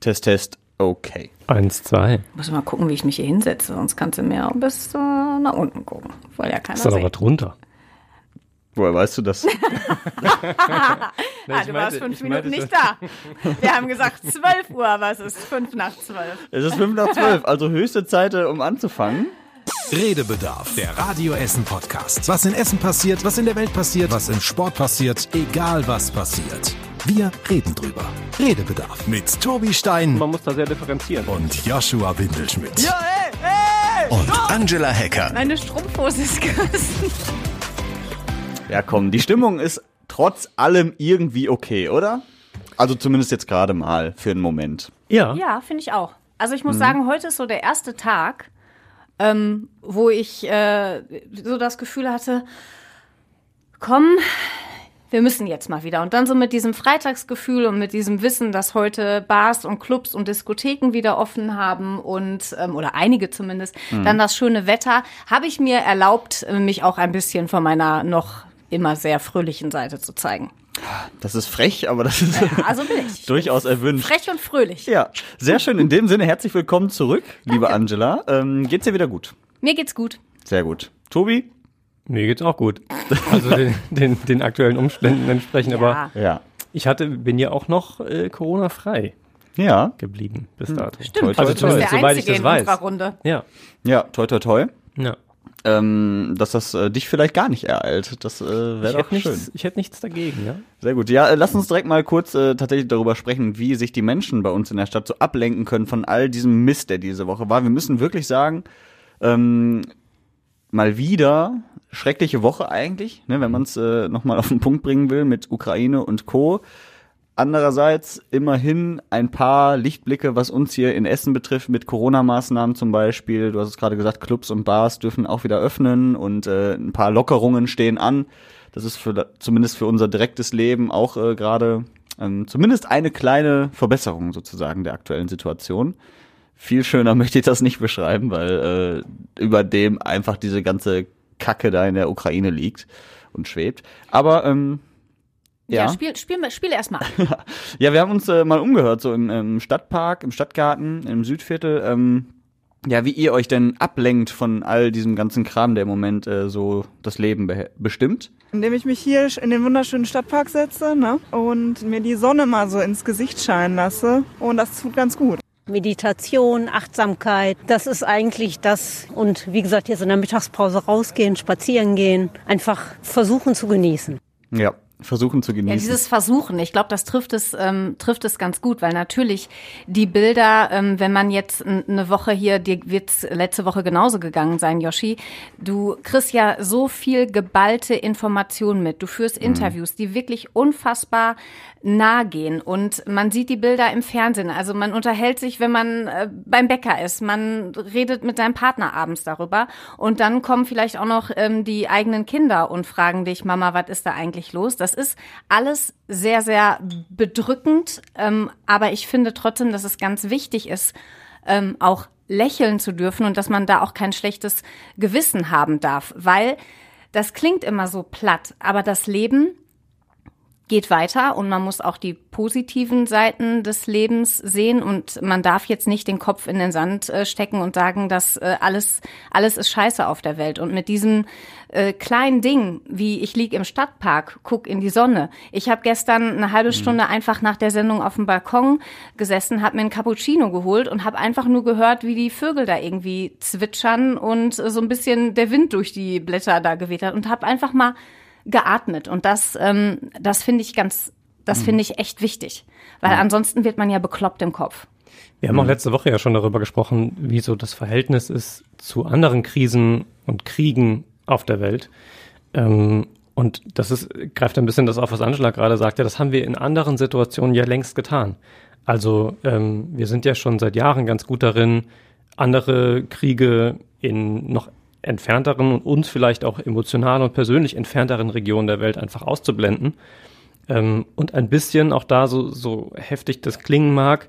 Test, Test, okay. Eins, zwei. Muss mal gucken, wie ich mich hier hinsetze, sonst kannst du mir auch bis äh, nach unten gucken. Soll ja keiner Ist doch noch was drunter. Woher weißt du das? ah, du warst meinte- fünf ich Minuten meinte nicht da. Wir haben gesagt 12 Uhr, aber es ist fünf nach zwölf. es ist 5 nach 12, also höchste Zeit, äh, um anzufangen. Redebedarf, der Radio Essen Podcast. Was in Essen passiert, was in der Welt passiert, was im Sport passiert, egal was passiert. Wir reden drüber. Redebedarf mit Tobi Stein Man muss da sehr differenzieren. und Joshua Windelschmidt. Ja, hey, hey! Und Angela Hacker. Meine Strumpfhose ist gerissen. Ja, komm, die Stimmung ist trotz allem irgendwie okay, oder? Also zumindest jetzt gerade mal für einen Moment. Ja. Ja, finde ich auch. Also ich muss sagen, heute ist so der erste Tag, ähm, wo ich äh, so das Gefühl hatte, komm, wir müssen jetzt mal wieder. Und dann so mit diesem Freitagsgefühl und mit diesem Wissen, dass heute Bars und Clubs und Diskotheken wieder offen haben und, ähm, oder einige zumindest, dann das schöne Wetter, habe ich mir erlaubt, äh, mich auch ein bisschen von meiner noch immer sehr fröhlichen Seite zu zeigen. Das ist frech, aber das ist Also bin ich. durchaus erwünscht. Frech und fröhlich. Ja, sehr schön. In dem Sinne, herzlich willkommen zurück, liebe Angela. Ähm, geht's dir wieder gut? Mir geht's gut. Sehr gut. Tobi? Mir geht's auch gut. Also den, den, den aktuellen Umständen entsprechend. Aber Ja. ich hatte, bin ja auch noch äh, Corona-frei Ja. geblieben bis dato. Stimmt, Toi, toi, du Also toi. der soweit ich Einzige das in weiß. unserer Runde. Ja. Ja, toi toi toi. ja. Ähm, dass das äh, dich vielleicht gar nicht ereilt. Das äh, wäre doch hätte schön. nichts, ich hätte nichts dagegen, ja. Sehr gut. Ja, äh, lass uns direkt mal kurz äh, tatsächlich darüber sprechen, wie sich die Menschen bei uns in der Stadt so ablenken können von all diesem Mist, der diese Woche war. Wir müssen wirklich sagen, ähm, mal wieder schreckliche Woche eigentlich, ne, wenn man es äh, nochmal auf den Punkt bringen will mit Ukraine und Co. Andererseits immerhin ein paar Lichtblicke, was uns hier in Essen betrifft, mit Corona-Maßnahmen zum Beispiel. Du hast es gerade gesagt, Clubs und Bars dürfen auch wieder öffnen und äh, ein paar Lockerungen stehen an. Das ist für, zumindest für unser direktes Leben auch äh, gerade ähm, zumindest eine kleine Verbesserung sozusagen der aktuellen Situation. Viel schöner möchte ich das nicht beschreiben, weil äh, über dem einfach diese ganze Kacke da in der Ukraine liegt und schwebt. Aber ähm, Ja, ja. spiel, spiel, spiel erst mal. Ja, wir haben uns äh, mal umgehört, so im, im Stadtpark, im Stadtgarten, im Südviertel, ähm, ja, wie ihr euch denn ablenkt von all diesem ganzen Kram, der im Moment äh, so das Leben be bestimmt. Indem ich mich hier in den wunderschönen Stadtpark setze ne? und mir die Sonne mal so ins Gesicht scheinen lasse. Und das tut ganz gut. Meditation, Achtsamkeit, das ist eigentlich das. Und wie gesagt, jetzt in der Mittagspause rausgehen, spazieren gehen, einfach versuchen zu genießen. Ja, versuchen zu Ja, genießen. dieses Versuchen, ich glaube, das trifft es, ähm, trifft es ganz gut, weil natürlich die Bilder, ähm, wenn man jetzt eine Woche hier, dir wird's letzte Woche genauso gegangen sein, Yoshi, du kriegst ja so viel geballte Informationen mit. Du führst Interviews, die wirklich unfassbar nah gehen und man sieht die Bilder im Fernsehen. Also man unterhält sich, wenn man äh, beim Bäcker ist, man redet mit seinem Partner abends darüber. Und dann kommen vielleicht auch noch ähm, die eigenen Kinder und fragen dich, Mama, was ist da eigentlich los? Das ist alles sehr, sehr bedrückend, ähm, aber ich finde trotzdem, dass es ganz wichtig ist, ähm, auch lächeln zu dürfen und dass man da auch kein schlechtes Gewissen haben darf, weil das klingt immer so platt, aber das Leben geht weiter und man muss auch die positiven Seiten des Lebens sehen und man darf jetzt nicht den Kopf in den Sand äh, stecken und sagen, dass äh, alles alles ist scheiße auf der Welt und mit diesem äh, kleinen Ding, wie ich lieg im Stadtpark, guck in die Sonne. Ich habe gestern eine halbe Stunde einfach nach der Sendung auf dem Balkon gesessen, habe mir einen Cappuccino geholt und habe einfach nur gehört, wie die Vögel da irgendwie zwitschern und äh, so ein bisschen der Wind durch die Blätter da geweht hat und habe einfach mal geatmet. Und das, ähm, das finde ich ganz, das finde ich echt wichtig. Weil ansonsten wird man ja bekloppt im Kopf. Wir haben auch letzte Woche ja schon darüber gesprochen, wie so das Verhältnis ist zu anderen Krisen und Kriegen auf der Welt. Ähm, und das ist, greift ein bisschen das auf, was Angela gerade sagte. Das haben wir in anderen Situationen ja längst getan. Also ähm, wir sind ja schon seit Jahren ganz gut darin, andere Kriege in noch entfernteren und uns vielleicht auch emotional und persönlich entfernteren Regionen der Welt einfach auszublenden. Ähm, und ein bisschen auch da, so, so heftig das klingen mag,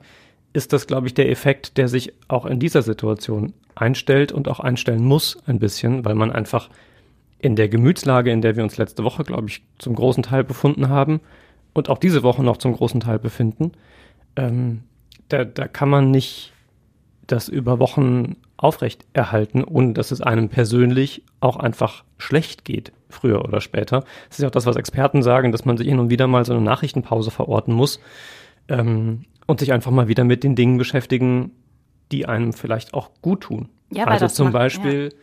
ist das, glaube ich, der Effekt, der sich auch in dieser Situation einstellt und auch einstellen muss ein bisschen, weil man einfach in der Gemütslage, in der wir uns letzte Woche, glaube ich, zum großen Teil befunden haben und auch diese Woche noch zum großen Teil befinden, ähm, da, da kann man nicht das über Wochen aufrecht erhalten, ohne dass es einem persönlich auch einfach schlecht geht, früher oder später. Das ist ja auch das, was Experten sagen, dass man sich hin und wieder mal so eine Nachrichtenpause verorten muss ähm, und sich einfach mal wieder mit den Dingen beschäftigen, die einem vielleicht auch gut tun. Ja, also zum macht- Beispiel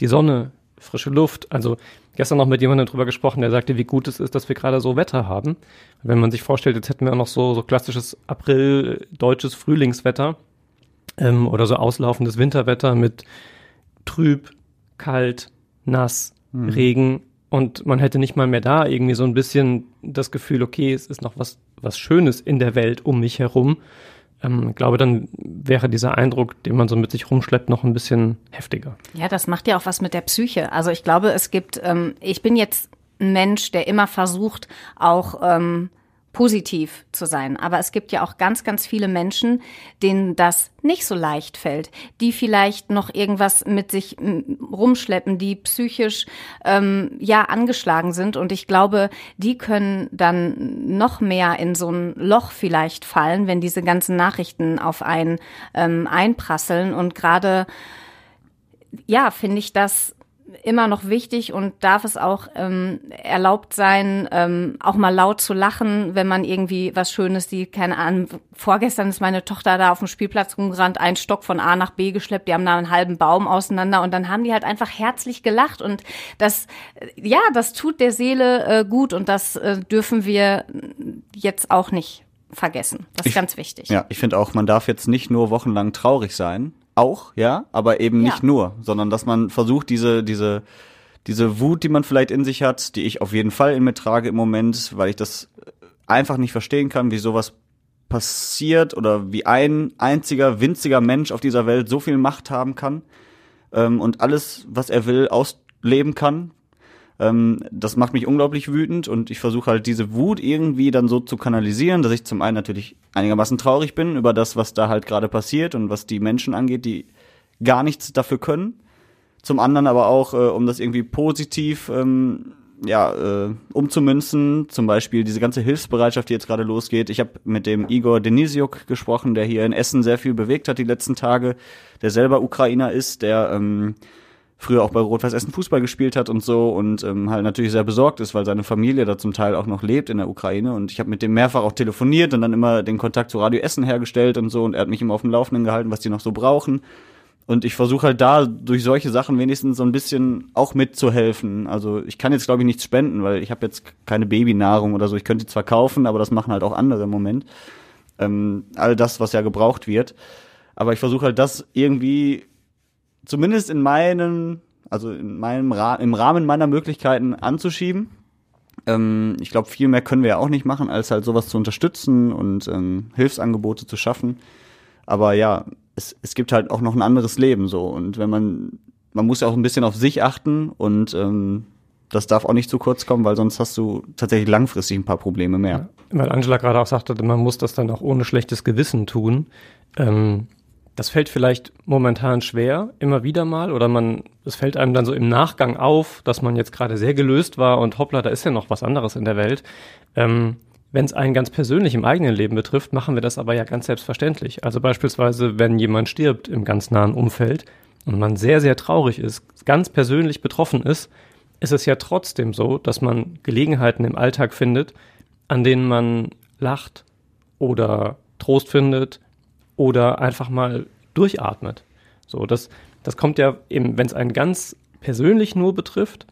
die Sonne, frische Luft. Also gestern noch mit jemandem drüber gesprochen, der sagte, wie gut es ist, dass wir gerade so Wetter haben. Wenn man sich vorstellt, jetzt hätten wir auch noch so, so klassisches April deutsches Frühlingswetter ähm, oder so auslaufendes Winterwetter mit trüb, kalt, nass, Regen und man hätte nicht mal mehr da irgendwie so ein bisschen das Gefühl, okay, es ist noch was, was Schönes in der Welt um mich herum. Ähm, ich glaube, dann wäre dieser Eindruck, den man so mit sich rumschleppt, noch ein bisschen heftiger. Ja, das macht ja auch was mit der Psyche. Also ich glaube, es gibt, ähm, ich bin jetzt ein Mensch, der immer versucht, auch ähm, positiv zu sein. Aber es gibt ja auch ganz, ganz viele Menschen, denen das nicht so leicht fällt, die vielleicht noch irgendwas mit sich rumschleppen, die psychisch ähm, ja angeschlagen sind. Und ich glaube, die können dann noch mehr in so ein Loch vielleicht fallen, wenn diese ganzen Nachrichten auf einen ähm, einprasseln. Und gerade ja, finde ich das immer noch wichtig und darf es auch ähm, erlaubt sein, ähm, auch mal laut zu lachen, wenn man irgendwie was Schönes sieht. Keine Ahnung, vorgestern ist meine Tochter da auf dem Spielplatz rumgerannt, einen Stock von A nach B geschleppt, die haben da einen halben Baum auseinander und dann haben die halt einfach herzlich gelacht und das, äh, ja, das tut der Seele äh, gut und das äh, dürfen wir jetzt auch nicht vergessen. Das ist Ich- ganz wichtig. Ja, ich finde auch, man darf jetzt nicht nur wochenlang traurig sein. Auch, ja, aber eben nicht Ja. nur, sondern dass man versucht, diese, diese, diese Wut, die man vielleicht in sich hat, die ich auf jeden Fall in mir trage im Moment, weil ich das einfach nicht verstehen kann, wie sowas passiert oder wie ein einziger winziger Mensch auf dieser Welt so viel Macht haben kann ähm, und alles, was er will, ausleben kann. Ähm, das macht mich unglaublich wütend und ich versuche halt diese Wut irgendwie dann so zu kanalisieren, dass ich zum einen natürlich einigermaßen traurig bin über das, was da halt gerade passiert und was die Menschen angeht, die gar nichts dafür können. Zum anderen aber auch, äh, um das irgendwie positiv ähm, ja, äh, umzumünzen, zum Beispiel diese ganze Hilfsbereitschaft, die jetzt gerade losgeht. Ich habe mit dem Igor Denisiuk gesprochen, der hier in Essen sehr viel bewegt hat die letzten Tage, der selber Ukrainer ist, der ähm, früher auch bei Rot-Weiß Essen Fußball gespielt hat und so und ähm, halt natürlich sehr besorgt ist, weil seine Familie da zum Teil auch noch lebt in der Ukraine und ich habe mit dem mehrfach auch telefoniert und dann immer den Kontakt zu Radio Essen hergestellt und so und er hat mich immer auf dem Laufenden gehalten, was die noch so brauchen. Und ich versuche halt da durch solche Sachen wenigstens so ein bisschen auch mitzuhelfen. Also ich kann jetzt glaube ich nichts spenden, weil ich habe jetzt keine Babynahrung oder so. Ich könnte zwar kaufen, aber das machen halt auch andere im Moment. Ähm, all das, was ja gebraucht wird. Aber ich versuche halt das irgendwie zumindest in meinen, also in meinem Ra im Rahmen meiner Möglichkeiten anzuschieben. Ähm, ich glaube, viel mehr können wir ja auch nicht machen, als halt sowas zu unterstützen und ähm, Hilfsangebote zu schaffen. Aber ja, es, es gibt halt auch noch ein anderes Leben so. Und wenn man, man muss ja auch ein bisschen auf sich achten und ähm, das darf auch nicht zu kurz kommen, weil sonst hast du tatsächlich langfristig ein paar Probleme mehr. Weil Angela gerade auch sagte, man muss das dann auch ohne schlechtes Gewissen tun. Ähm, das fällt vielleicht momentan schwer, immer wieder mal, oder man, es fällt einem dann so im Nachgang auf, dass man jetzt gerade sehr gelöst war und hoppla, da ist ja noch was anderes in der Welt. Ähm, wenn es einen ganz persönlich im eigenen Leben betrifft, machen wir das aber ja ganz selbstverständlich. Also beispielsweise, wenn jemand stirbt im ganz nahen Umfeld und man sehr, sehr traurig ist, ganz persönlich betroffen ist, ist es ja trotzdem so, dass man Gelegenheiten im Alltag findet, an denen man lacht oder Trost findet oder einfach mal durchatmet. So, das, das kommt ja eben, wenn es einen ganz persönlich nur betrifft,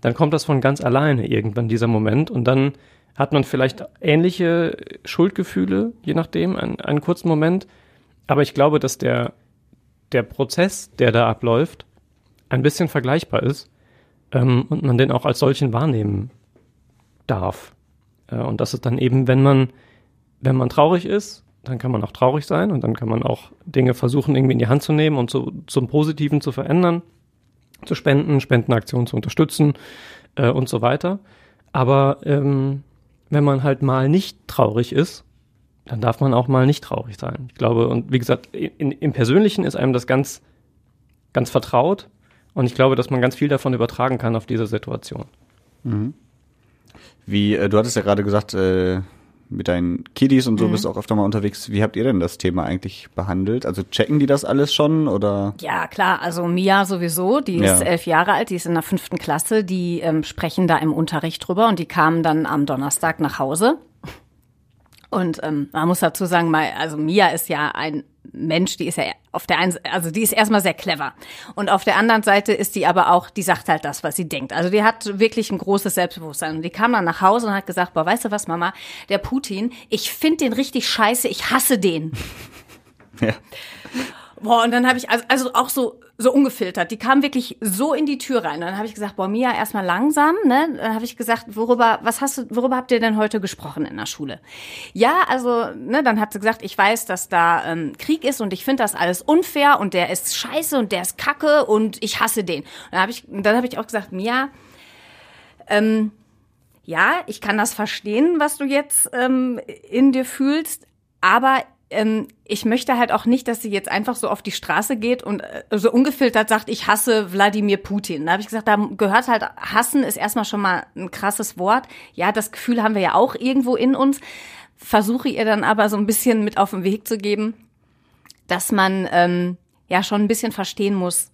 dann kommt das von ganz alleine irgendwann dieser Moment und dann hat man vielleicht ähnliche Schuldgefühle, je nachdem, einen, einen kurzen Moment. Aber ich glaube, dass der, der Prozess, der da abläuft, ein bisschen vergleichbar ist ähm, und man den auch als solchen wahrnehmen darf. Äh, und das ist dann eben, wenn man, wenn man traurig ist, dann kann man auch traurig sein und dann kann man auch Dinge versuchen, irgendwie in die Hand zu nehmen und zu, zum Positiven zu verändern, zu spenden, Spendenaktionen zu unterstützen äh, und so weiter. Aber ähm, wenn man halt mal nicht traurig ist, dann darf man auch mal nicht traurig sein. Ich glaube, und wie gesagt, in, im Persönlichen ist einem das ganz, ganz vertraut. Und ich glaube, dass man ganz viel davon übertragen kann auf diese Situation. Wie, äh, du hattest ja gerade gesagt, äh, mit deinen Kiddies und so Mhm. bist du auch öfter mal unterwegs. Wie habt ihr denn das Thema eigentlich behandelt? Also checken die das alles schon oder? Ja, klar. Also Mia sowieso, die Ja. ist elf Jahre alt, die ist in der fünften Klasse, die ähm, sprechen da im Unterricht drüber und die kamen dann am Donnerstag nach Hause. Und ähm, man muss dazu sagen, mal, also Mia ist ja ein Mensch, die ist ja auf der einen, also die ist erstmal sehr clever. Und auf der anderen Seite ist die aber auch, die sagt halt das, was sie denkt. Also die hat wirklich ein großes Selbstbewusstsein. Und die kam dann nach Hause und hat gesagt, boah, weißt du was, Mama, der Putin, ich finde den richtig scheiße, ich hasse den. Ja. Boah, und dann habe ich, also, also auch so, so ungefiltert. Die kam wirklich so in die Tür rein. Und dann habe ich gesagt, boah, Mia, erstmal langsam, ne? Dann habe ich gesagt, worüber, was hast du, worüber habt ihr denn heute gesprochen in der Schule? Ja, also, ne, dann hat sie gesagt, ich weiß, dass da ähm, Krieg ist und ich finde das alles unfair und der ist scheiße und der ist kacke und ich hasse den. Und dann habe ich, dann habe ich auch gesagt, Mia, ähm, ja, ich kann das verstehen, was du jetzt ähm, in dir fühlst, aber ähm, ich möchte halt auch nicht, dass sie jetzt einfach so auf die Straße geht und äh, so ungefiltert sagt, ich hasse Wladimir Putin. Da habe ich gesagt, da gehört halt, hassen ist erstmal schon mal ein krasses Wort. Ja, das Gefühl haben wir ja auch irgendwo in uns. Versuche ihr dann aber so ein bisschen mit auf den Weg zu geben, dass man ähm, ja schon ein bisschen verstehen muss,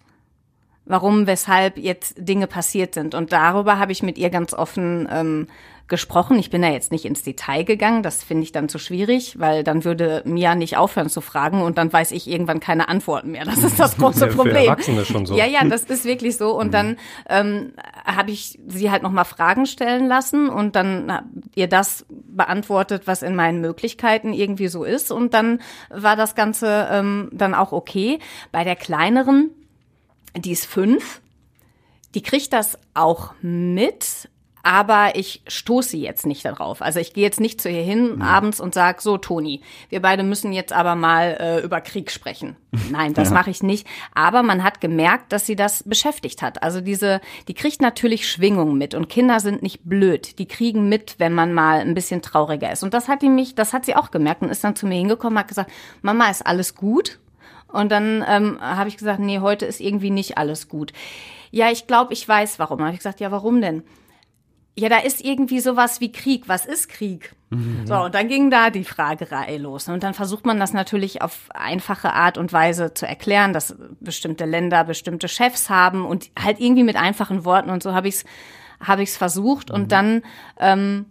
warum, weshalb jetzt Dinge passiert sind. Und darüber habe ich mit ihr ganz offen ähm, gesprochen. Ich bin da jetzt nicht ins Detail gegangen, das finde ich dann zu schwierig, weil dann würde Mia nicht aufhören zu fragen und dann weiß ich irgendwann keine Antworten mehr. Das ist das große Ja, für Problem. Erwachsene schon so. Ja, ja, das ist wirklich so. Und dann ähm, habe ich sie halt nochmal Fragen stellen lassen und dann ihr das beantwortet, was in meinen Möglichkeiten irgendwie so ist. Und dann war das Ganze ähm, dann auch okay. Bei der kleineren, die ist fünf, die kriegt das auch mit, aber ich stoße sie jetzt nicht darauf. Also ich gehe jetzt nicht zu ihr hin abends und sag so Toni, wir beide müssen jetzt aber mal äh, über Krieg sprechen. Nein, das mache ich nicht. Aber man hat gemerkt, dass sie das beschäftigt hat. Also diese, die kriegt natürlich Schwingungen mit und Kinder sind nicht blöd. Die kriegen mit, wenn man mal ein bisschen trauriger ist. Und das hat die mich, das hat sie auch gemerkt und ist dann zu mir hingekommen, hat gesagt, Mama, ist alles gut? Und dann ähm, habe ich gesagt, nee, heute ist irgendwie nicht alles gut. Ja, ich glaube, ich weiß warum. Habe ich gesagt, ja, warum denn? Ja, da ist irgendwie sowas wie Krieg. Was ist Krieg? So, und dann ging da die Fragerei los. Und dann versucht man das natürlich auf einfache Art und Weise zu erklären, dass bestimmte Länder bestimmte Chefs haben und halt irgendwie mit einfachen Worten. Und so habe ich es hab ich's versucht. Und dann, ähm,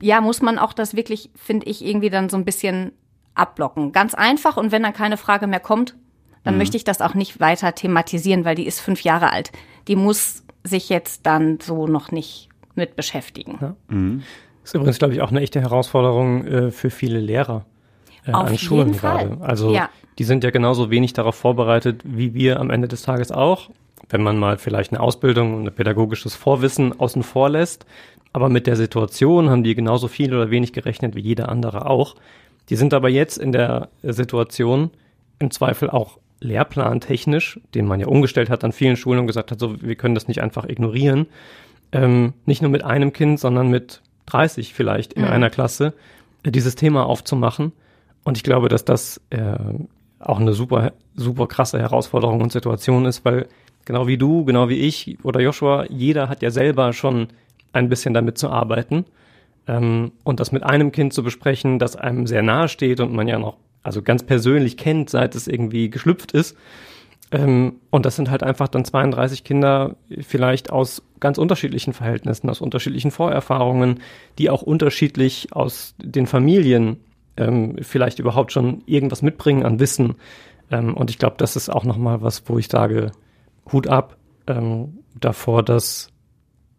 ja, muss man auch das wirklich, finde ich, irgendwie dann so ein bisschen abblocken. Ganz einfach. Und wenn dann keine Frage mehr kommt, dann möchte ich das auch nicht weiter thematisieren, weil die ist fünf Jahre alt. Die muss sich jetzt dann so noch nicht mit beschäftigen. Ist übrigens, glaube ich, auch eine echte Herausforderung äh, für viele Lehrer äh, Auf an jeden Schulen Fall. gerade. Also Ja. die sind ja genauso wenig darauf vorbereitet wie wir am Ende des Tages auch. Wenn man mal vielleicht eine Ausbildung und ein pädagogisches Vorwissen außen vor lässt. Aber mit der Situation haben die genauso viel oder wenig gerechnet wie jeder andere auch. Die sind aber jetzt in der Situation im Zweifel auch lehrplantechnisch, den man ja umgestellt hat an vielen Schulen und gesagt hat, so, wir können das nicht einfach ignorieren, ähm, nicht nur mit einem Kind, sondern mit 30 vielleicht in einer Klasse, äh, dieses Thema aufzumachen. Und ich glaube, dass das äh, auch eine super, super krasse Herausforderung und Situation ist, weil genau wie du, genau wie ich oder Joshua, jeder hat ja selber schon ein bisschen damit zu arbeiten. Ähm, und das mit einem Kind zu besprechen, das einem sehr nahe steht und man ja noch, also ganz persönlich kennt, seit es irgendwie geschlüpft ist. Ähm, und das sind halt einfach dann 32 Kinder vielleicht aus ganz unterschiedlichen Verhältnissen, aus unterschiedlichen Vorerfahrungen, die auch unterschiedlich aus den Familien ähm, vielleicht überhaupt schon irgendwas mitbringen an Wissen. Ähm, und ich glaube, das ist auch nochmal was, wo ich sage, Hut ab ähm, davor, dass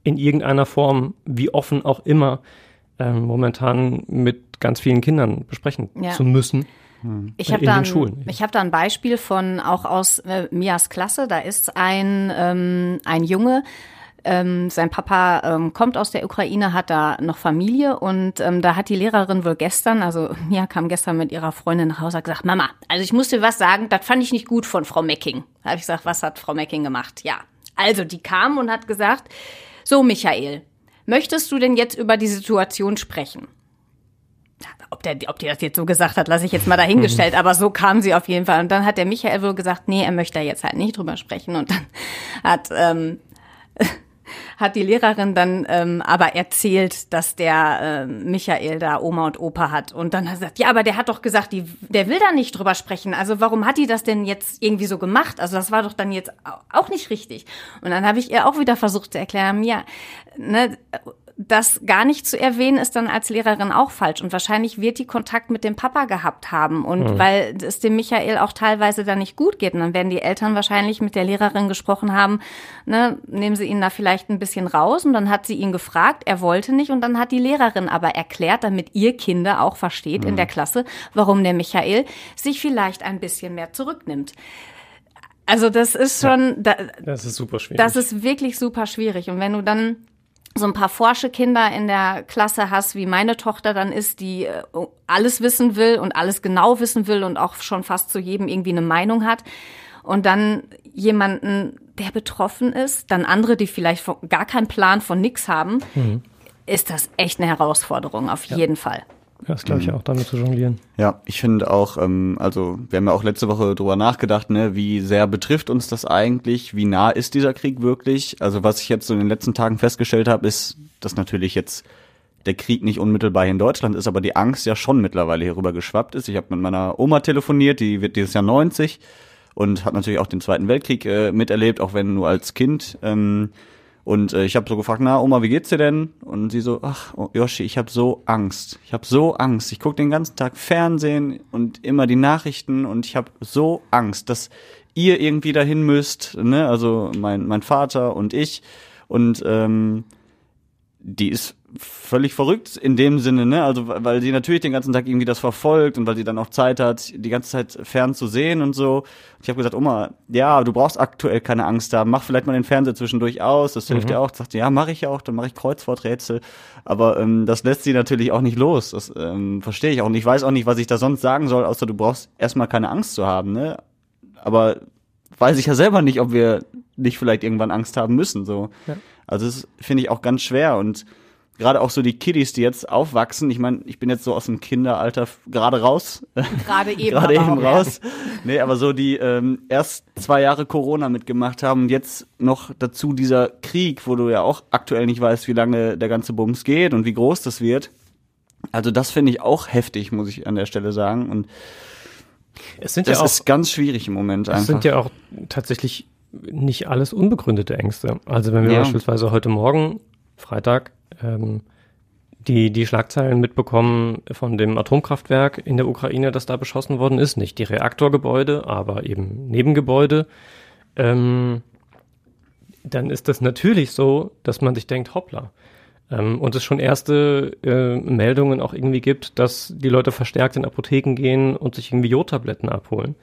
in irgendeiner Form, wie offen auch immer, ähm, momentan mit ganz vielen Kindern besprechen Ja. zu müssen. Ich habe In da, den ein- Schulen. ich hab da ein Beispiel von auch aus äh, Mias Klasse. Da ist ein, ähm, ein Junge, ähm, sein Papa ähm, kommt aus der Ukraine, hat da noch Familie und ähm, da hat die Lehrerin wohl gestern, also Mia kam gestern mit ihrer Freundin nach Hause, hat gesagt, Mama, also ich muss dir was sagen, das fand ich nicht gut von Frau Mecking. Da habe ich gesagt, was hat Frau Mecking gemacht? Ja, also die kam und hat gesagt, so Michael, möchtest du denn jetzt über die Situation sprechen? ob, der, ob die das jetzt so gesagt hat, lasse ich jetzt mal dahingestellt, aber so kam sie auf jeden Fall. Und dann hat der Michael wohl gesagt, nee, er möchte da jetzt halt nicht drüber sprechen. Und dann hat, ähm, hat die Lehrerin dann ähm, aber erzählt, dass der äh, Michael da Oma und Opa hat. Und dann hat er gesagt, ja, aber der hat doch gesagt, die, der will da nicht drüber sprechen. Also warum hat die das denn jetzt irgendwie so gemacht? Also das war doch dann jetzt auch nicht richtig. Und dann habe ich ihr auch wieder versucht zu erklären, ja, ne, das gar nicht zu erwähnen, ist dann als Lehrerin auch falsch. Und wahrscheinlich wird die Kontakt mit dem Papa gehabt haben. Und mhm. weil es dem Michael auch teilweise da nicht gut geht. Und dann werden die Eltern wahrscheinlich mit der Lehrerin gesprochen haben, ne, nehmen sie ihn da vielleicht ein bisschen raus. Und dann hat sie ihn gefragt, er wollte nicht. Und dann hat die Lehrerin aber erklärt, damit ihr Kinder auch versteht mhm. in der Klasse, warum der Michael sich vielleicht ein bisschen mehr zurücknimmt. Also das ist schon, ja, das ist super schwierig. Das ist wirklich super schwierig. Und wenn du dann so ein paar forsche Kinder in der Klasse hast, wie meine Tochter dann ist, die äh, alles wissen will und alles genau wissen will und auch schon fast zu jedem irgendwie eine Meinung hat. Und dann jemanden, der betroffen ist, dann andere, die vielleicht gar keinen Plan von nix haben, mhm. ist das echt eine Herausforderung, auf ja. jeden Fall. Ja, das glaube ich mhm. auch, damit zu jonglieren. Ja, ich finde auch, ähm, also wir haben ja auch letzte Woche drüber nachgedacht, ne, wie sehr betrifft uns das eigentlich, wie nah ist dieser Krieg wirklich? Also was ich jetzt so in den letzten Tagen festgestellt habe, ist, dass natürlich jetzt der Krieg nicht unmittelbar hier in Deutschland ist, aber die Angst ja schon mittlerweile hier rüber geschwappt ist. Ich habe mit meiner Oma telefoniert, die wird dieses Jahr 90 und hat natürlich auch den Zweiten Weltkrieg äh, miterlebt, auch wenn nur als Kind. Ähm, und äh, ich habe so gefragt, na Oma, wie geht's dir denn? Und sie so, ach oh, Yoshi, ich habe so Angst. Ich habe so Angst. Ich gucke den ganzen Tag Fernsehen und immer die Nachrichten und ich habe so Angst, dass ihr irgendwie dahin müsst, ne? Also mein mein Vater und ich. Und ähm, die ist völlig verrückt in dem Sinne, ne? Also weil sie natürlich den ganzen Tag irgendwie das verfolgt und weil sie dann auch Zeit hat, die ganze Zeit fern zu sehen und so. Ich habe gesagt, Oma, ja, du brauchst aktuell keine Angst haben. Mach vielleicht mal den Fernseher zwischendurch aus. Das hilft mhm. dir auch. Sagt ja, mache ich ja auch. Dann mache ich Kreuzworträtsel. Aber ähm, das lässt sie natürlich auch nicht los. Das ähm, verstehe ich auch. Und ich weiß auch nicht, was ich da sonst sagen soll, außer du brauchst erstmal keine Angst zu haben, ne? Aber weiß ich ja selber nicht, ob wir nicht vielleicht irgendwann Angst haben müssen. So. Ja. Also das finde ich auch ganz schwer und gerade auch so die Kiddies, die jetzt aufwachsen. Ich meine, ich bin jetzt so aus dem Kinderalter gerade raus. Gerade eben. gerade eben raus. Ja. Nee, aber so die ähm, erst zwei Jahre Corona mitgemacht haben und jetzt noch dazu dieser Krieg, wo du ja auch aktuell nicht weißt, wie lange der ganze Bums geht und wie groß das wird. Also das finde ich auch heftig, muss ich an der Stelle sagen. Und es sind das ja auch, ist ganz schwierig im Moment einfach. Es sind ja auch tatsächlich nicht alles unbegründete Ängste. Also wenn wir ja. beispielsweise heute Morgen, Freitag, ähm, die, die Schlagzeilen mitbekommen von dem Atomkraftwerk in der Ukraine, das da beschossen worden ist. Nicht die Reaktorgebäude, aber eben Nebengebäude. Ähm, dann ist das natürlich so, dass man sich denkt, hoppla. Ähm, und es schon erste äh, Meldungen auch irgendwie gibt, dass die Leute verstärkt in Apotheken gehen und sich irgendwie Jodtabletten abholen.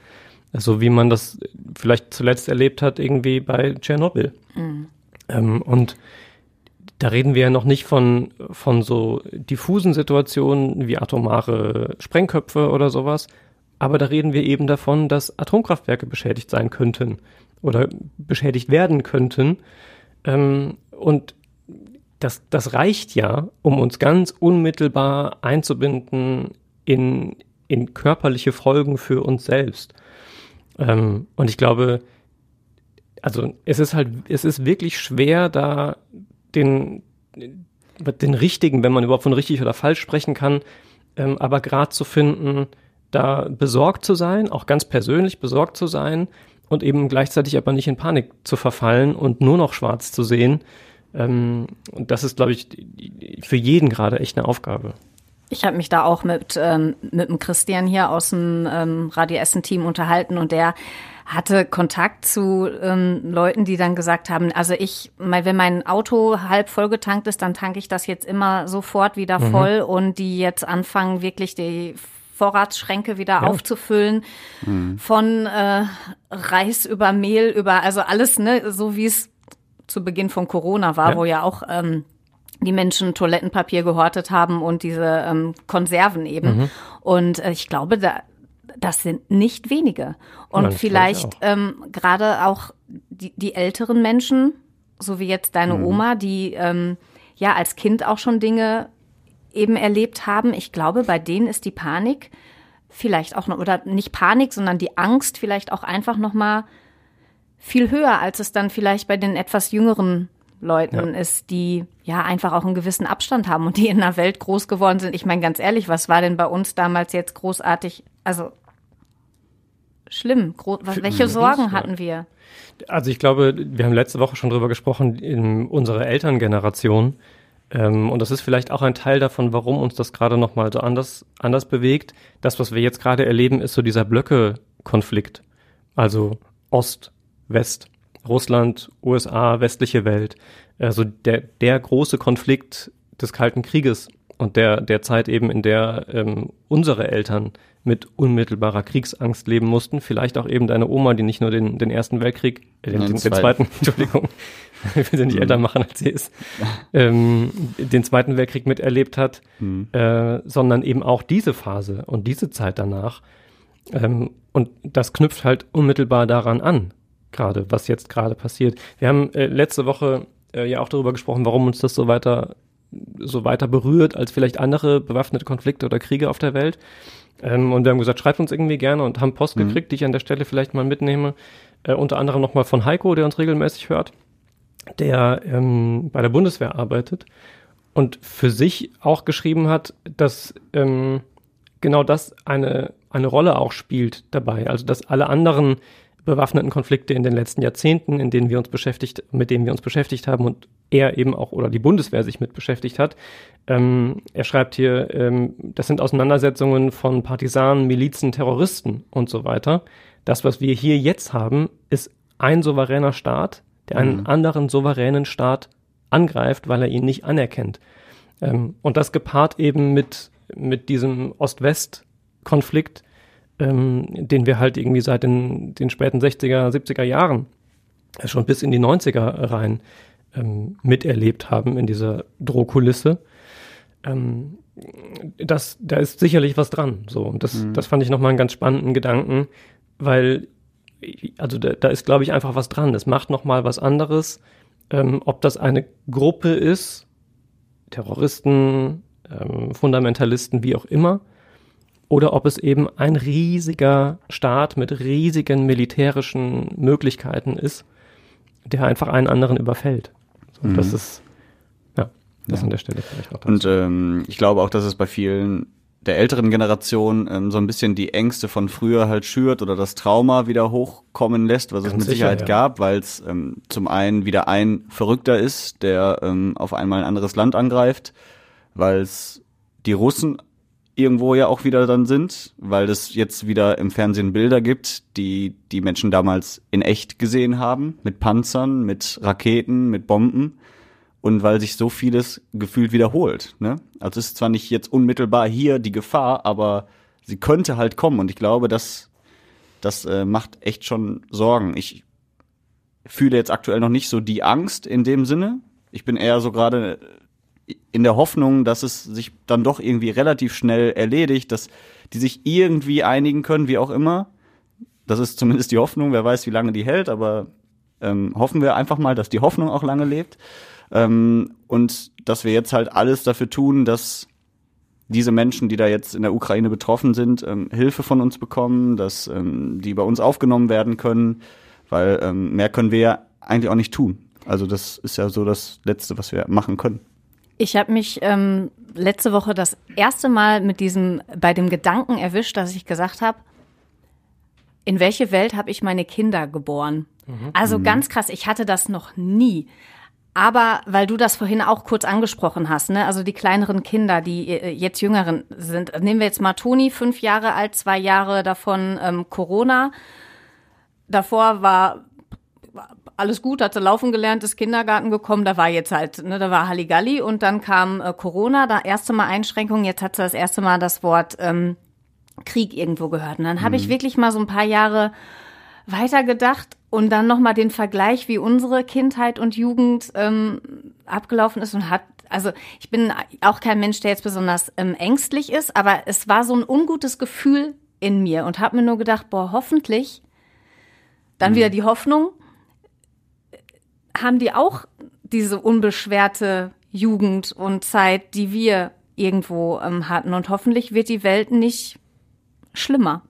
So wie man das vielleicht zuletzt erlebt hat, irgendwie bei Tschernobyl. Mhm. Ähm, und da reden wir ja noch nicht von, von so diffusen Situationen wie atomare Sprengköpfe oder sowas, aber da reden wir eben davon, dass Atomkraftwerke beschädigt sein könnten oder beschädigt werden könnten. Ähm, und das, das reicht ja, um uns ganz unmittelbar einzubinden in, in körperliche Folgen für uns selbst. Ähm, und ich glaube, also es ist halt, es ist wirklich schwer, da den, den richtigen, wenn man überhaupt von richtig oder falsch sprechen kann, ähm, aber gerade zu finden, da besorgt zu sein, auch ganz persönlich besorgt zu sein und eben gleichzeitig aber nicht in Panik zu verfallen und nur noch schwarz zu sehen. Ähm, und das ist, glaube ich, für jeden gerade echt eine Aufgabe. Ich habe mich da auch mit, ähm, mit dem Christian hier aus dem ähm, Radio Essen-Team unterhalten und der hatte Kontakt zu ähm, Leuten, die dann gesagt haben, also ich, wenn mein Auto halb vollgetankt ist, dann tanke ich das jetzt immer sofort wieder mhm. voll und die jetzt anfangen, wirklich die Vorratsschränke wieder ja. aufzufüllen, mhm. von äh, Reis über Mehl über, also alles, ne, so wie es zu Beginn von Corona war, ja. wo ja auch ähm, die Menschen Toilettenpapier gehortet haben und diese ähm, Konserven eben. Mhm. Und äh, ich glaube, da, das sind nicht wenige. Und ja, vielleicht ähm, gerade auch die, die älteren Menschen, so wie jetzt deine mhm. Oma, die ähm, ja als Kind auch schon Dinge eben erlebt haben. Ich glaube, bei denen ist die Panik vielleicht auch noch, oder nicht Panik, sondern die Angst vielleicht auch einfach noch mal viel höher, als es dann vielleicht bei den etwas jüngeren Leuten Ja. ist, die ja einfach auch einen gewissen Abstand haben und die in einer Welt groß geworden sind. Ich meine ganz ehrlich, was war denn bei uns damals jetzt großartig? Also schlimm. Was, welche uns, Sorgen hatten wir? Also ich glaube, wir haben letzte Woche schon drüber gesprochen, in unserer Elterngeneration. Ähm, und das ist vielleicht auch ein Teil davon, warum uns das gerade nochmal so anders, anders bewegt. Das, was wir jetzt gerade erleben, ist so dieser Blöcke-Konflikt. Also Ost, West, Russland, USA, westliche Welt. Also der, der große Konflikt des Kalten Krieges und der, der Zeit eben, in der ähm, unsere Eltern mit unmittelbarer Kriegsangst leben mussten. Vielleicht auch eben deine Oma, die nicht nur den, den Ersten Weltkrieg, äh, den, den, den zweiten. Entschuldigung, ich will sie nicht älter machen, als sie ist, ähm, den Zweiten Weltkrieg miterlebt hat, äh, sondern eben auch diese Phase und diese Zeit danach. Ähm, und das knüpft halt unmittelbar daran an, gerade was jetzt gerade passiert. Wir haben äh, letzte Woche äh, ja auch darüber gesprochen, warum uns das so weiter so weiter berührt als vielleicht andere bewaffnete Konflikte oder Kriege auf der Welt. Ähm, und wir haben gesagt, schreibt uns irgendwie gerne und haben Post gekriegt, die ich an der Stelle vielleicht mal mitnehme. Äh, unter anderem nochmal von Heiko, der uns regelmäßig hört, der ähm, bei der Bundeswehr arbeitet und für sich auch geschrieben hat, dass ähm, genau das eine, eine Rolle auch spielt dabei. Also dass alle anderen bewaffneten Konflikte in den letzten Jahrzehnten, in denen wir uns beschäftigt, mit denen wir uns beschäftigt haben und er eben auch oder die Bundeswehr sich mit beschäftigt hat. Ähm, er schreibt hier, ähm, das sind Auseinandersetzungen von Partisanen, Milizen, Terroristen und so weiter. Das, was wir hier jetzt haben, ist ein souveräner Staat, der einen anderen souveränen Staat angreift, weil er ihn nicht anerkennt. Ähm, und das gepaart eben mit, mit diesem Ost-West-Konflikt, ähm, den wir halt irgendwie seit den, den späten 60er, 70er Jahren äh, schon bis in die 90er rein ähm, miterlebt haben in dieser Drohkulisse. Ähm, das, da ist sicherlich was dran. So, und das, das fand ich nochmal einen ganz spannenden Gedanken, weil, also da, da ist, glaube ich, einfach was dran. Es macht nochmal was anderes, ähm, ob das eine Gruppe ist, Terroristen, ähm, Fundamentalisten, wie auch immer, oder ob es eben ein riesiger Staat mit riesigen militärischen Möglichkeiten ist, der einfach einen anderen überfällt. So, Das ist, ja, das an der Stelle vielleicht auch. Und ähm, ich glaube auch, dass es bei vielen der älteren Generation ähm, so ein bisschen die Ängste von früher halt schürt oder das Trauma wieder hochkommen lässt, was es Ganz mit sicher, Sicherheit ja. gab, weil es ähm, zum einen wieder ein Verrückter ist, der ähm, auf einmal ein anderes Land angreift, weil es die Russen irgendwo ja auch wieder dann sind, weil es jetzt wieder im Fernsehen Bilder gibt, die die Menschen damals in echt gesehen haben, mit Panzern, mit Raketen, mit Bomben und weil sich so vieles gefühlt wiederholt. Ne? Also es ist zwar nicht jetzt unmittelbar hier die Gefahr, aber sie könnte halt kommen und ich glaube, das, das äh, macht echt schon Sorgen. Ich fühle jetzt aktuell noch nicht so die Angst in dem Sinne. Ich bin eher so gerade in der Hoffnung, dass es sich dann doch irgendwie relativ schnell erledigt, dass die sich irgendwie einigen können, wie auch immer. Das ist zumindest die Hoffnung. Wer weiß, wie lange die hält, aber ähm, hoffen wir einfach mal, dass die Hoffnung auch lange lebt. Ähm, und dass wir jetzt halt alles dafür tun, dass diese Menschen, die da jetzt in der Ukraine betroffen sind, ähm, Hilfe von uns bekommen, dass ähm, die bei uns aufgenommen werden können, weil ähm, mehr können wir ja eigentlich auch nicht tun. Also das ist ja so das Letzte, was wir machen können. Ich habe mich ähm, letzte Woche das erste Mal mit diesem, bei dem Gedanken erwischt, dass ich gesagt habe, in welche Welt habe ich meine Kinder geboren? Also ganz krass, ich hatte das noch nie. Aber weil du das vorhin auch kurz angesprochen hast, ne, also die kleineren Kinder, die äh, jetzt jüngeren sind, nehmen wir jetzt mal Toni, fünf Jahre alt, zwei Jahre davon ähm, Corona. Davor war alles gut, hatte laufen gelernt, ist Kindergarten gekommen, da war jetzt halt, ne, da war Halligalli und dann kam äh, Corona, da erste Mal Einschränkungen, jetzt hat sie das erste Mal das Wort ähm, Krieg irgendwo gehört. Und dann habe ich wirklich mal so ein paar Jahre weitergedacht und dann nochmal den Vergleich, wie unsere Kindheit und Jugend ähm, abgelaufen ist und hat, also ich bin auch kein Mensch, der jetzt besonders ähm, ängstlich ist, aber es war so ein ungutes Gefühl in mir und habe mir nur gedacht, boah, hoffentlich, dann wieder die Hoffnung, haben die auch diese unbeschwerte Jugend und Zeit, die wir irgendwo ähm, hatten. Und hoffentlich wird die Welt nicht schlimmer.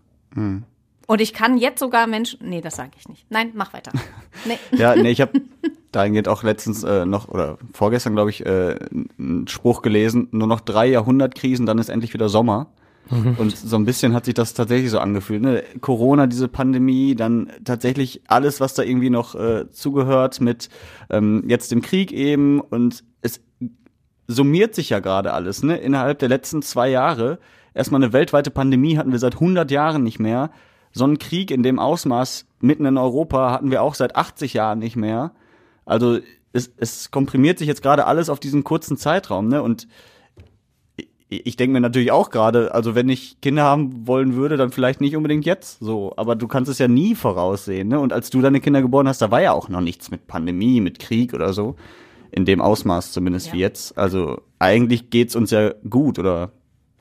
Und ich kann jetzt sogar Menschen. Nee, das sage ich nicht. Nein, mach weiter. Nee. Ja, nee, ich habe dahingehend auch letztens äh, noch, oder vorgestern, glaube ich, äh, einen Spruch gelesen, nur noch drei Jahrhundertkrisen, dann ist endlich wieder Sommer. Und so ein bisschen hat sich das tatsächlich so angefühlt. Ne? Corona, diese Pandemie, dann tatsächlich alles, was da irgendwie noch äh, zugehört mit ähm, jetzt dem Krieg eben. Und es summiert sich ja gerade alles. Ne? Innerhalb der letzten zwei Jahre erstmal eine weltweite Pandemie hatten wir seit 100 Jahren nicht mehr. So einen Krieg in dem Ausmaß mitten in Europa hatten wir auch seit 80 Jahren nicht mehr. Also es, es komprimiert sich jetzt gerade alles auf diesen kurzen Zeitraum. Ne? Und ich denke mir natürlich auch gerade, also wenn ich Kinder haben wollen würde, dann vielleicht nicht unbedingt jetzt so. Aber du kannst es ja nie voraussehen. Ne? Und als du deine Kinder geboren hast, da war ja auch noch nichts mit Pandemie, mit Krieg oder so. In dem Ausmaß zumindest Ja. wie jetzt. Also eigentlich geht's uns ja gut oder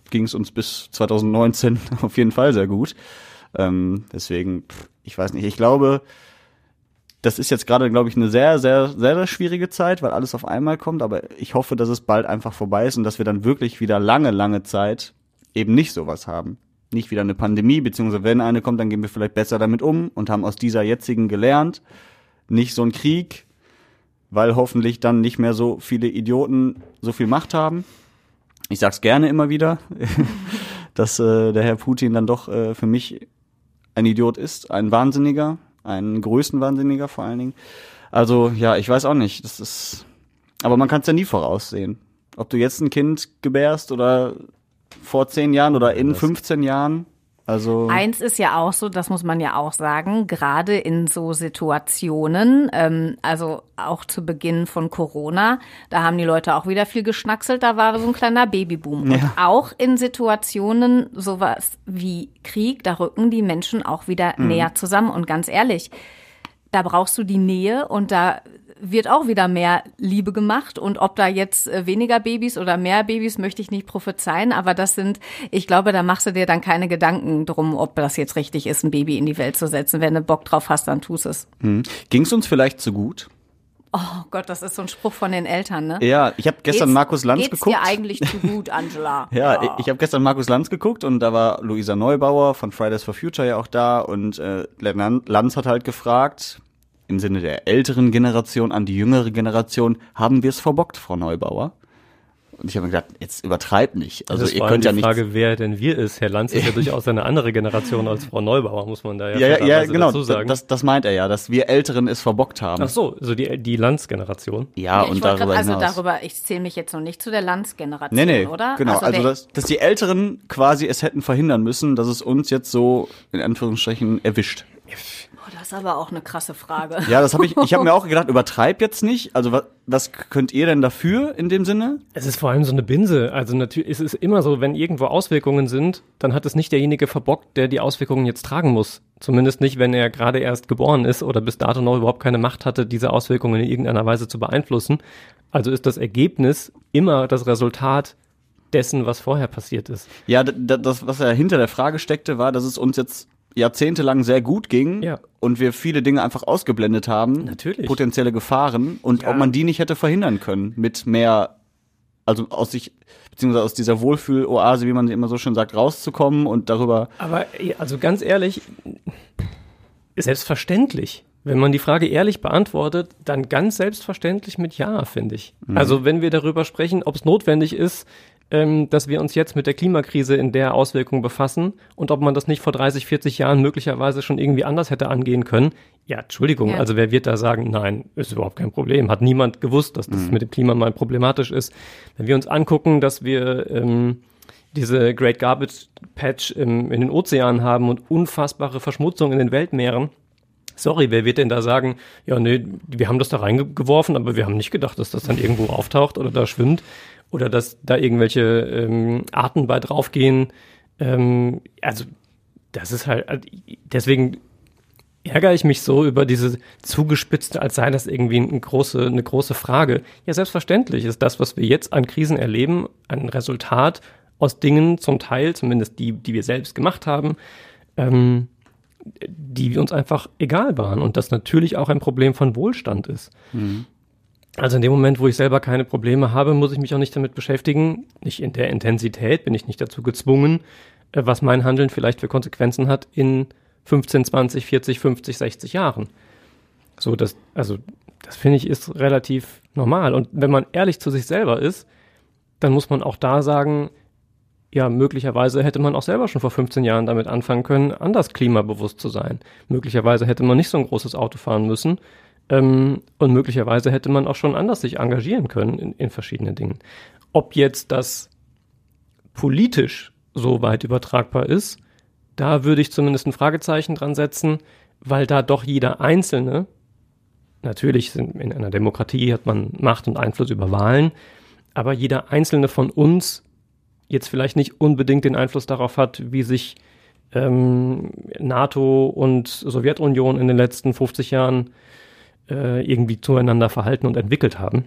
ging es uns bis 2019 auf jeden Fall sehr gut. Ähm, deswegen, pff, ich weiß nicht, ich glaube, das ist jetzt gerade, glaube ich, eine sehr, sehr, sehr, sehr schwierige Zeit, weil alles auf einmal kommt. Aber ich hoffe, dass es bald einfach vorbei ist und dass wir dann wirklich wieder lange, lange Zeit eben nicht sowas haben. Nicht wieder eine Pandemie, beziehungsweise wenn eine kommt, dann gehen wir vielleicht besser damit um und haben aus dieser jetzigen gelernt. Nicht so ein Krieg, weil hoffentlich dann nicht mehr so viele Idioten so viel Macht haben. Ich sag's gerne immer wieder, dass äh, der Herr Putin dann doch äh, für mich ein Idiot ist, ein Wahnsinniger, ein Größenwahnsinniger vor allen Dingen. Also ja, ich weiß auch nicht. Das ist, aber man kann es ja nie voraussehen. Ob du jetzt ein Kind gebärst oder vor zehn Jahren oder in 15 Jahren. Also Eins ist ja auch so, das muss man ja auch sagen, gerade in so Situationen, ähm, also auch zu Beginn von Corona, da haben die Leute auch wieder viel geschnackselt, da war so ein kleiner Babyboom. Und Ja. auch in Situationen sowas wie Krieg, da rücken die Menschen auch wieder Mhm. näher zusammen. Und ganz ehrlich, da brauchst du die Nähe und da wird auch wieder mehr Liebe gemacht. Und ob da jetzt äh, weniger Babys oder mehr Babys, möchte ich nicht prophezeien. Aber das sind, ich glaube, da machst du dir dann keine Gedanken drum, ob das jetzt richtig ist, ein Baby in die Welt zu setzen. Wenn du Bock drauf hast, dann tust es. ging es uns vielleicht zu gut? Oh Gott, das ist so ein Spruch von den Eltern, ne? Ja, ich habe gestern Geht's- Markus Lanz geht's geguckt. dir eigentlich zu gut, Angela? Ja, ich- ich habe gestern Markus Lanz geguckt und da war Luisa Neubauer von Fridays for Future ja auch da und äh, Lan- Lanz hat halt gefragt, im Sinne der älteren Generation an die jüngere Generation, haben wir es verbockt, Frau Neubauer? Und ich habe mir gedacht, jetzt übertreibt nicht. Also ihr könnt ja die nicht. Frage, wer denn wir ist. Herr Lanz ist ja durchaus eine andere Generation als Frau Neubauer, muss man da ja, Ja, ja, ja, genau. dazu sagen. Das, das meint er ja, dass wir Älteren es verbockt haben. Ach so, so die, die Lanz-Generation. Ja, ich und darüber grad, also hinaus. darüber, ich zähle mich jetzt noch nicht zu der Landsgeneration, Nee, nee, oder? genau. Also, der- dass, dass die Älteren quasi es hätten verhindern müssen, dass es uns jetzt so in Anführungsstrichen erwischt. Oh, das ist aber auch eine krasse Frage. Ja, das habe ich. Ich habe mir auch gedacht, übertreib jetzt nicht. Also was, was könnt ihr denn dafür in dem Sinne? Es ist vor allem so eine Binse. Also natürlich, es ist immer so, wenn irgendwo Auswirkungen sind, dann hat es nicht derjenige verbockt, der die Auswirkungen jetzt tragen muss. Zumindest nicht, wenn er gerade erst geboren ist oder bis dato noch überhaupt keine Macht hatte, diese Auswirkungen in irgendeiner Weise zu beeinflussen. Also ist das Ergebnis immer das Resultat dessen, was vorher passiert ist. Ja, das, was ja hinter der Frage steckte, war, dass es uns jetzt jahrzehntelang sehr gut ging Ja. und wir viele Dinge einfach ausgeblendet haben. Natürlich. Potenzielle Gefahren und Ja. ob man die nicht hätte verhindern können mit mehr, also aus sich, beziehungsweise aus dieser Wohlfühloase, wie man sie immer so schön sagt, rauszukommen und darüber. Aber also ganz ehrlich, selbstverständlich. Wenn man die Frage ehrlich beantwortet, dann ganz selbstverständlich mit Ja, finde ich. Also wenn wir darüber sprechen, ob es notwendig ist, ähm, dass wir uns jetzt mit der Klimakrise in der Auswirkung befassen und ob man das nicht vor 30, 40 Jahren möglicherweise schon irgendwie anders hätte angehen können. Ja, Entschuldigung, Ja. also wer wird da sagen, nein, ist überhaupt kein Problem. Hat niemand gewusst, dass das mit dem Klima mal problematisch ist. Wenn wir uns angucken, dass wir ähm, diese Great Garbage Patch im, in den Ozeanen haben und unfassbare Verschmutzung in den Weltmeeren. Sorry, wer wird denn da sagen, ja, nee, wir haben das da reingeworfen, aber wir haben nicht gedacht, dass das dann irgendwo auftaucht oder da schwimmt oder dass da irgendwelche ähm, Arten bei draufgehen. Ähm, also, das ist halt, also, deswegen ärgere ich mich so über diese zugespitzte, als sei das irgendwie eine große, eine große Frage. Ja, selbstverständlich ist das, was wir jetzt an Krisen erleben, ein Resultat aus Dingen, zum Teil, zumindest die, die wir selbst gemacht haben, ähm, die uns einfach egal waren und das natürlich auch ein Problem von Wohlstand ist. Also in dem Moment, wo ich selber keine Probleme habe, muss ich mich auch nicht damit beschäftigen. Nicht in der Intensität bin ich nicht dazu gezwungen, äh, was mein Handeln vielleicht für Konsequenzen hat in 15, 20, 40, 50, 60 Jahren. So, das, also, das finde ich ist relativ normal. Und wenn man ehrlich zu sich selber ist, dann muss man auch da sagen, ja, möglicherweise hätte man auch selber schon vor 15 Jahren damit anfangen können, anders klimabewusst zu sein. Möglicherweise hätte man nicht so ein großes Auto fahren müssen. Ähm, und möglicherweise hätte man auch schon anders sich engagieren können in, in verschiedenen Dingen. Ob jetzt das politisch so weit übertragbar ist, da würde ich zumindest ein Fragezeichen dran setzen, weil da doch jeder Einzelne, natürlich sind, in einer Demokratie hat man Macht und Einfluss über Wahlen, aber jeder Einzelne von uns jetzt vielleicht nicht unbedingt den Einfluss darauf hat, wie sich ähm, NATO und Sowjetunion in den letzten 50 Jahren äh, irgendwie zueinander verhalten und entwickelt haben.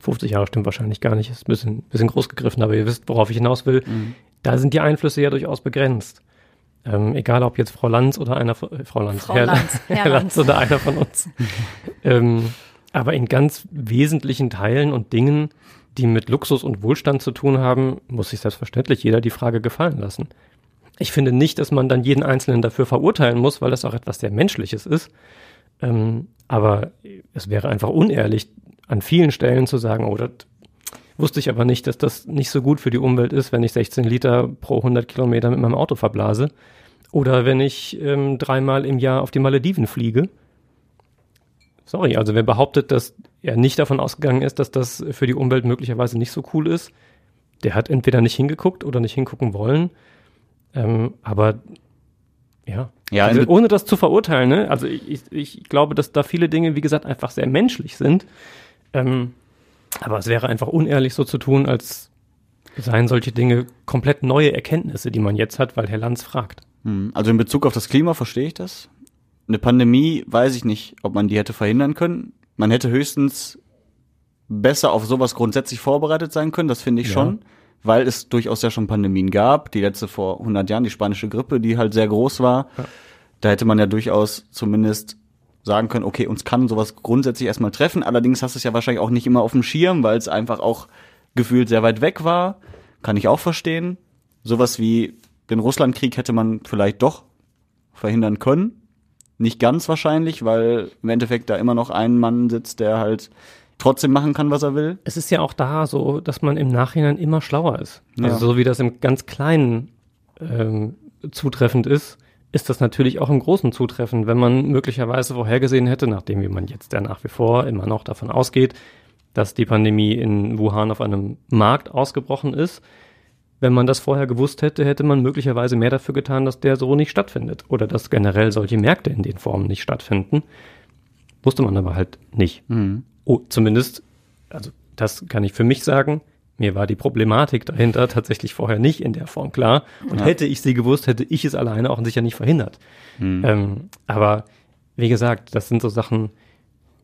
50 Jahre stimmt wahrscheinlich gar nicht, ist ein bisschen, bisschen groß gegriffen, aber ihr wisst, worauf ich hinaus will. Mhm. Da sind die Einflüsse ja durchaus begrenzt. Ähm, egal ob jetzt Frau Lanz oder einer von äh, Frau Lanz, Frau Herr, Lanz, Herr Herr Lanz oder einer von uns. ähm, aber in ganz wesentlichen Teilen und Dingen, die mit Luxus und Wohlstand zu tun haben, muss sich selbstverständlich jeder die Frage gefallen lassen. Ich finde nicht, dass man dann jeden Einzelnen dafür verurteilen muss, weil das auch etwas sehr Menschliches ist. Ähm, aber es wäre einfach unehrlich, an vielen Stellen zu sagen, oh, wusste ich aber nicht, dass das nicht so gut für die Umwelt ist, wenn ich 16 Liter pro 100 Kilometer mit meinem Auto verblase. Oder wenn ich ähm, dreimal im Jahr auf die Malediven fliege. Sorry, also wer behauptet, dass er nicht davon ausgegangen ist, dass das für die Umwelt möglicherweise nicht so cool ist, der hat entweder nicht hingeguckt oder nicht hingucken wollen. Ähm, aber ja, Ja, also, in- ohne das zu verurteilen, ne? Also ich, ich, ich glaube, dass da viele Dinge, wie gesagt, einfach sehr menschlich sind. Ähm, aber es wäre einfach unehrlich, so zu tun, als seien solche Dinge komplett neue Erkenntnisse, die man jetzt hat, weil Herr Lanz fragt. Hm, Also in Bezug auf das Klima verstehe ich das. Eine Pandemie weiß ich nicht, ob man die hätte verhindern können. Man hätte höchstens besser auf sowas grundsätzlich vorbereitet sein können, das finde ich Ja. schon, weil es durchaus ja schon Pandemien gab. Die letzte vor 100 Jahren, die spanische Grippe, die halt sehr groß war. Da hätte man ja durchaus zumindest sagen können, okay, uns kann sowas grundsätzlich erstmal treffen. Allerdings hast du es ja wahrscheinlich auch nicht immer auf dem Schirm, weil es einfach auch gefühlt sehr weit weg war. Kann ich auch verstehen. Sowas wie den Russlandkrieg hätte man vielleicht doch verhindern können. Nicht ganz wahrscheinlich, weil im Endeffekt da immer noch ein Mann sitzt, der halt trotzdem machen kann, was er will. Es ist ja auch da so, dass man im Nachhinein immer schlauer ist. Ja. Also so wie das im ganz Kleinen ähm, zutreffend ist, ist das natürlich auch im Großen zutreffend, wenn man möglicherweise vorhergesehen hätte, nachdem wie man jetzt ja nach wie vor immer noch davon ausgeht, dass die Pandemie in Wuhan auf einem Markt ausgebrochen ist. Wenn man das vorher gewusst hätte, hätte man möglicherweise mehr dafür getan, dass der so nicht stattfindet oder dass generell solche Märkte in den Formen nicht stattfinden. Wusste man aber halt nicht. Oh, zumindest, also das kann ich für mich sagen. Mir war die Problematik dahinter tatsächlich vorher nicht in der Form klar. Und hätte ich sie gewusst, hätte ich es alleine auch sicher nicht verhindert. Ähm, aber wie gesagt, das sind so Sachen,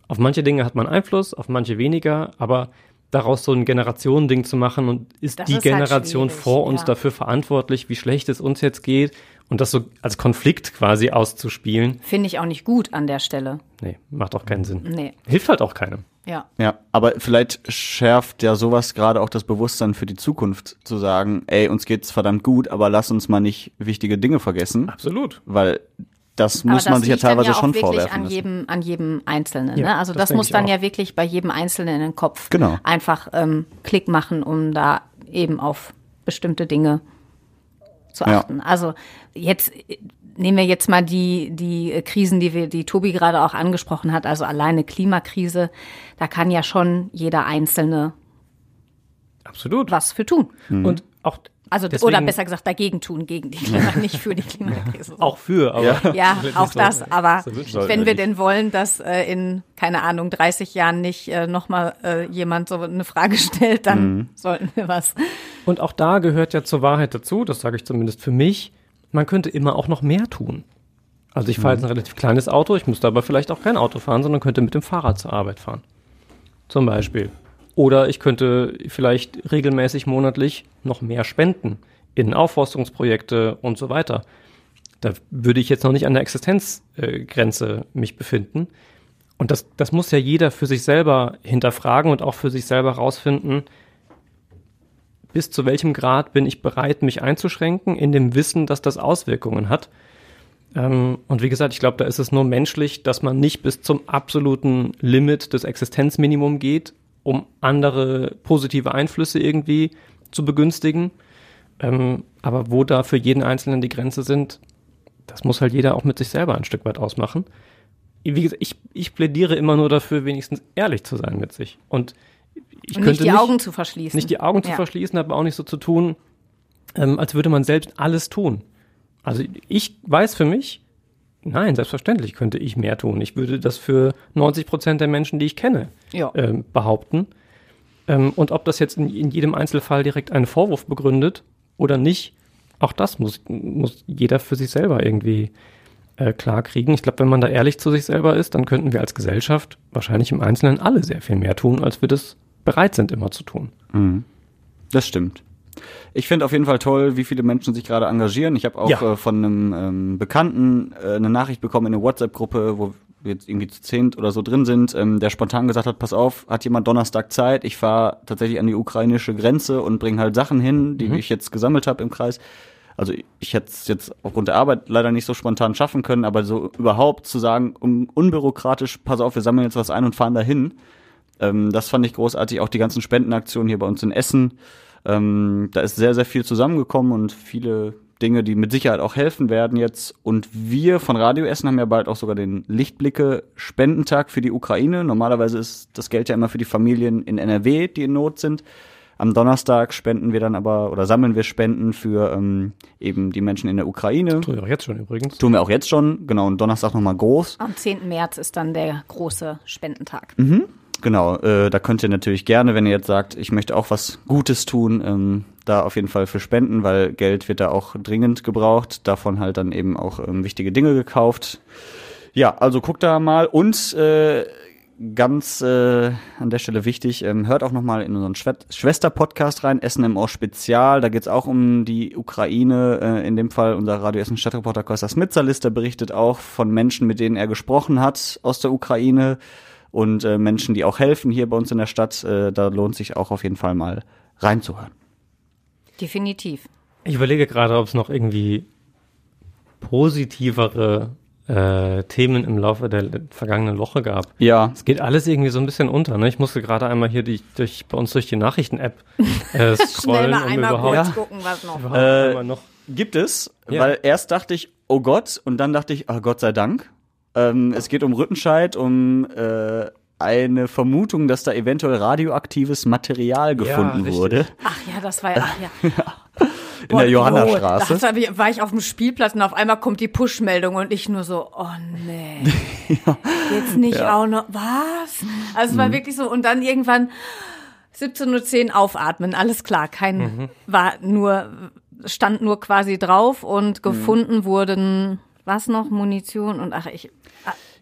auf manche Dinge hat man Einfluss, auf manche weniger, aber daraus so ein Generationending zu machen und ist Das die ist halt Generation schwierig, vor uns ja. dafür verantwortlich, wie schlecht es uns jetzt geht und das so als Konflikt quasi auszuspielen, Finde ich auch nicht gut an der Stelle. nee, macht auch keinen Sinn. Nee, Hilft halt auch keinem. ja. Ja, aber vielleicht schärft ja sowas gerade auch das Bewusstsein für die Zukunft, zu sagen, ey, uns geht's verdammt gut, aber lass uns mal nicht wichtige Dinge vergessen, Absolut. weil das Aber muss man das sich ja teilweise ja auch schon wirklich vorwerfen an jedem, an jedem Einzelnen. Ja, ne? Also das das, muss dann auch. ja wirklich bei jedem Einzelnen in den Kopf Genau. einfach ähm, Klick machen, um da eben auf bestimmte Dinge zu Ja. achten. Also jetzt nehmen wir jetzt mal die, die Krisen, die wir, die Tobi gerade auch angesprochen hat, also alleine Klimakrise, da kann ja schon jeder Einzelne Absolut. was für tun. Und auch Also Deswegen- oder besser gesagt dagegen tun, gegen die Klima, nicht für die Klimakrise. auch für, aber Ja, auch das, aber So wünschen sollten wenn wir nicht. denn wollen, dass äh, in, keine Ahnung, 30 Jahren nicht äh, nochmal äh, jemand so eine Frage stellt, dann sollten wir was. Und auch da gehört ja zur Wahrheit dazu, das sage ich zumindest für mich, man könnte immer auch noch mehr tun. Also ich fahre jetzt ein relativ kleines Auto, ich müsste aber vielleicht auch kein Auto fahren, sondern könnte mit dem Fahrrad zur Arbeit fahren. Zum Beispiel. Oder ich könnte vielleicht regelmäßig monatlich noch mehr spenden in Aufforstungsprojekte und so weiter. Da würde ich jetzt noch nicht an der Existenzgrenze mich befinden. Und das, das muss ja jeder für sich selber hinterfragen und auch für sich selber rausfinden, bis zu welchem Grad bin ich bereit, mich einzuschränken, in dem Wissen, dass das Auswirkungen hat. Ähm, und wie gesagt, ich glaube, da ist es nur menschlich, dass man nicht bis zum absoluten Limit des Existenzminimum geht, um andere positive Einflüsse irgendwie zu begünstigen. Ähm, aber wo da für jeden Einzelnen die Grenze sind, das muss halt jeder auch mit sich selber ein Stück weit ausmachen. Wie gesagt, ich, ich plädiere immer nur dafür, wenigstens ehrlich zu sein mit sich. Und ich Und könnte nicht die Augen zu verschließen. nicht die Augen zu Ja. verschließen, aber auch nicht so zu tun, ähm, als würde man selbst alles tun. Also ich weiß für mich, nein, selbstverständlich könnte ich mehr tun. Ich würde das für 90 Prozent der Menschen, die ich kenne, Ja. ähm, behaupten. Ähm, und ob das jetzt in, in jedem Einzelfall direkt einen Vorwurf begründet oder nicht, auch das muss, muss jeder für sich selber irgendwie äh, klar kriegen. Ich glaube, wenn man da ehrlich zu sich selber ist, dann könnten wir als Gesellschaft wahrscheinlich im Einzelnen alle sehr viel mehr tun, als wir das bereit sind, immer zu tun. Das stimmt. Ich finde auf jeden Fall toll, wie viele Menschen sich gerade engagieren. Ich habe auch Ja. äh, von einem ähm, Bekannten äh, eine Nachricht bekommen in eine WhatsApp-Gruppe, wo wir jetzt irgendwie zu zehnt oder so drin sind, ähm, der spontan gesagt hat, pass auf, hat jemand Donnerstag Zeit? Ich fahre tatsächlich an die ukrainische Grenze und bringe halt Sachen hin, die ich jetzt gesammelt habe im Kreis. Also ich hätte es jetzt aufgrund der Arbeit leider nicht so spontan schaffen können, aber so überhaupt zu sagen, un unbürokratisch, pass auf, wir sammeln jetzt was ein und fahren dahin. Ähm, das fand ich großartig. Auch die ganzen Spendenaktionen hier bei uns in Essen. Ähm, da ist sehr, sehr viel zusammengekommen und viele Dinge, die mit Sicherheit auch helfen werden jetzt. Und wir von Radio Essen haben ja bald auch sogar den Lichtblicke Spendentag für die Ukraine. Normalerweise ist das Geld ja immer für die Familien in NRW, die in Not sind. Am Donnerstag spenden wir dann aber oder sammeln wir Spenden für ähm, eben die Menschen in der Ukraine. Tue ich auch jetzt schon übrigens. Tun wir auch jetzt schon, genau, und Donnerstag nochmal groß. Am 10. März ist dann der große Spendentag. Genau, äh, da könnt ihr natürlich gerne, wenn ihr jetzt sagt, ich möchte auch was Gutes tun, ähm, da auf jeden Fall für spenden, weil Geld wird da auch dringend gebraucht. Davon halt dann eben auch ähm, wichtige Dinge gekauft. Ja, also guckt da mal und äh, ganz äh, an der Stelle wichtig, ähm, hört auch nochmal in unseren Schwe Schwester-Podcast rein, Essen im Ohr Spezial. Da geht's auch um die Ukraine. Äh, in dem Fall unser Radio Essen Stadtreporter Costa Smitzalis, der berichtet auch von Menschen, mit denen er gesprochen hat aus der Ukraine und äh, Menschen, die auch helfen hier bei uns in der Stadt. Äh, da lohnt sich auch auf jeden Fall mal reinzuhören. Definitiv. Ich überlege gerade, ob es noch irgendwie positivere äh, Themen im Laufe der vergangenen Woche gab. Ja, Es geht alles irgendwie so ein bisschen unter. Ne? Ich musste gerade einmal hier die, durch, bei uns durch die Nachrichten-App äh, Schnell scrollen, mal um einmal überhaupt, kurz gucken, was noch. Äh, noch gibt es, Ja. weil erst dachte ich, oh Gott, und dann dachte ich, oh Gott sei Dank. Ähm, es geht um Rüttenscheid, um äh, eine Vermutung, dass da eventuell radioaktives Material gefunden richtig. wurde Ach ja, das war ja. Ach ja. in der Johannstraße. Oh, da hab ich- war ich auf dem Spielplatz und auf einmal kommt die Push-Meldung und ich nur so, oh nee. Jetzt nicht auch noch, was? Also es Mhm. war wirklich so und dann irgendwann 17.10 Uhr aufatmen, alles klar, kein, Mhm. war nur, stand nur quasi drauf Mhm. und gefunden wurden, was noch, Munition und ach, ich,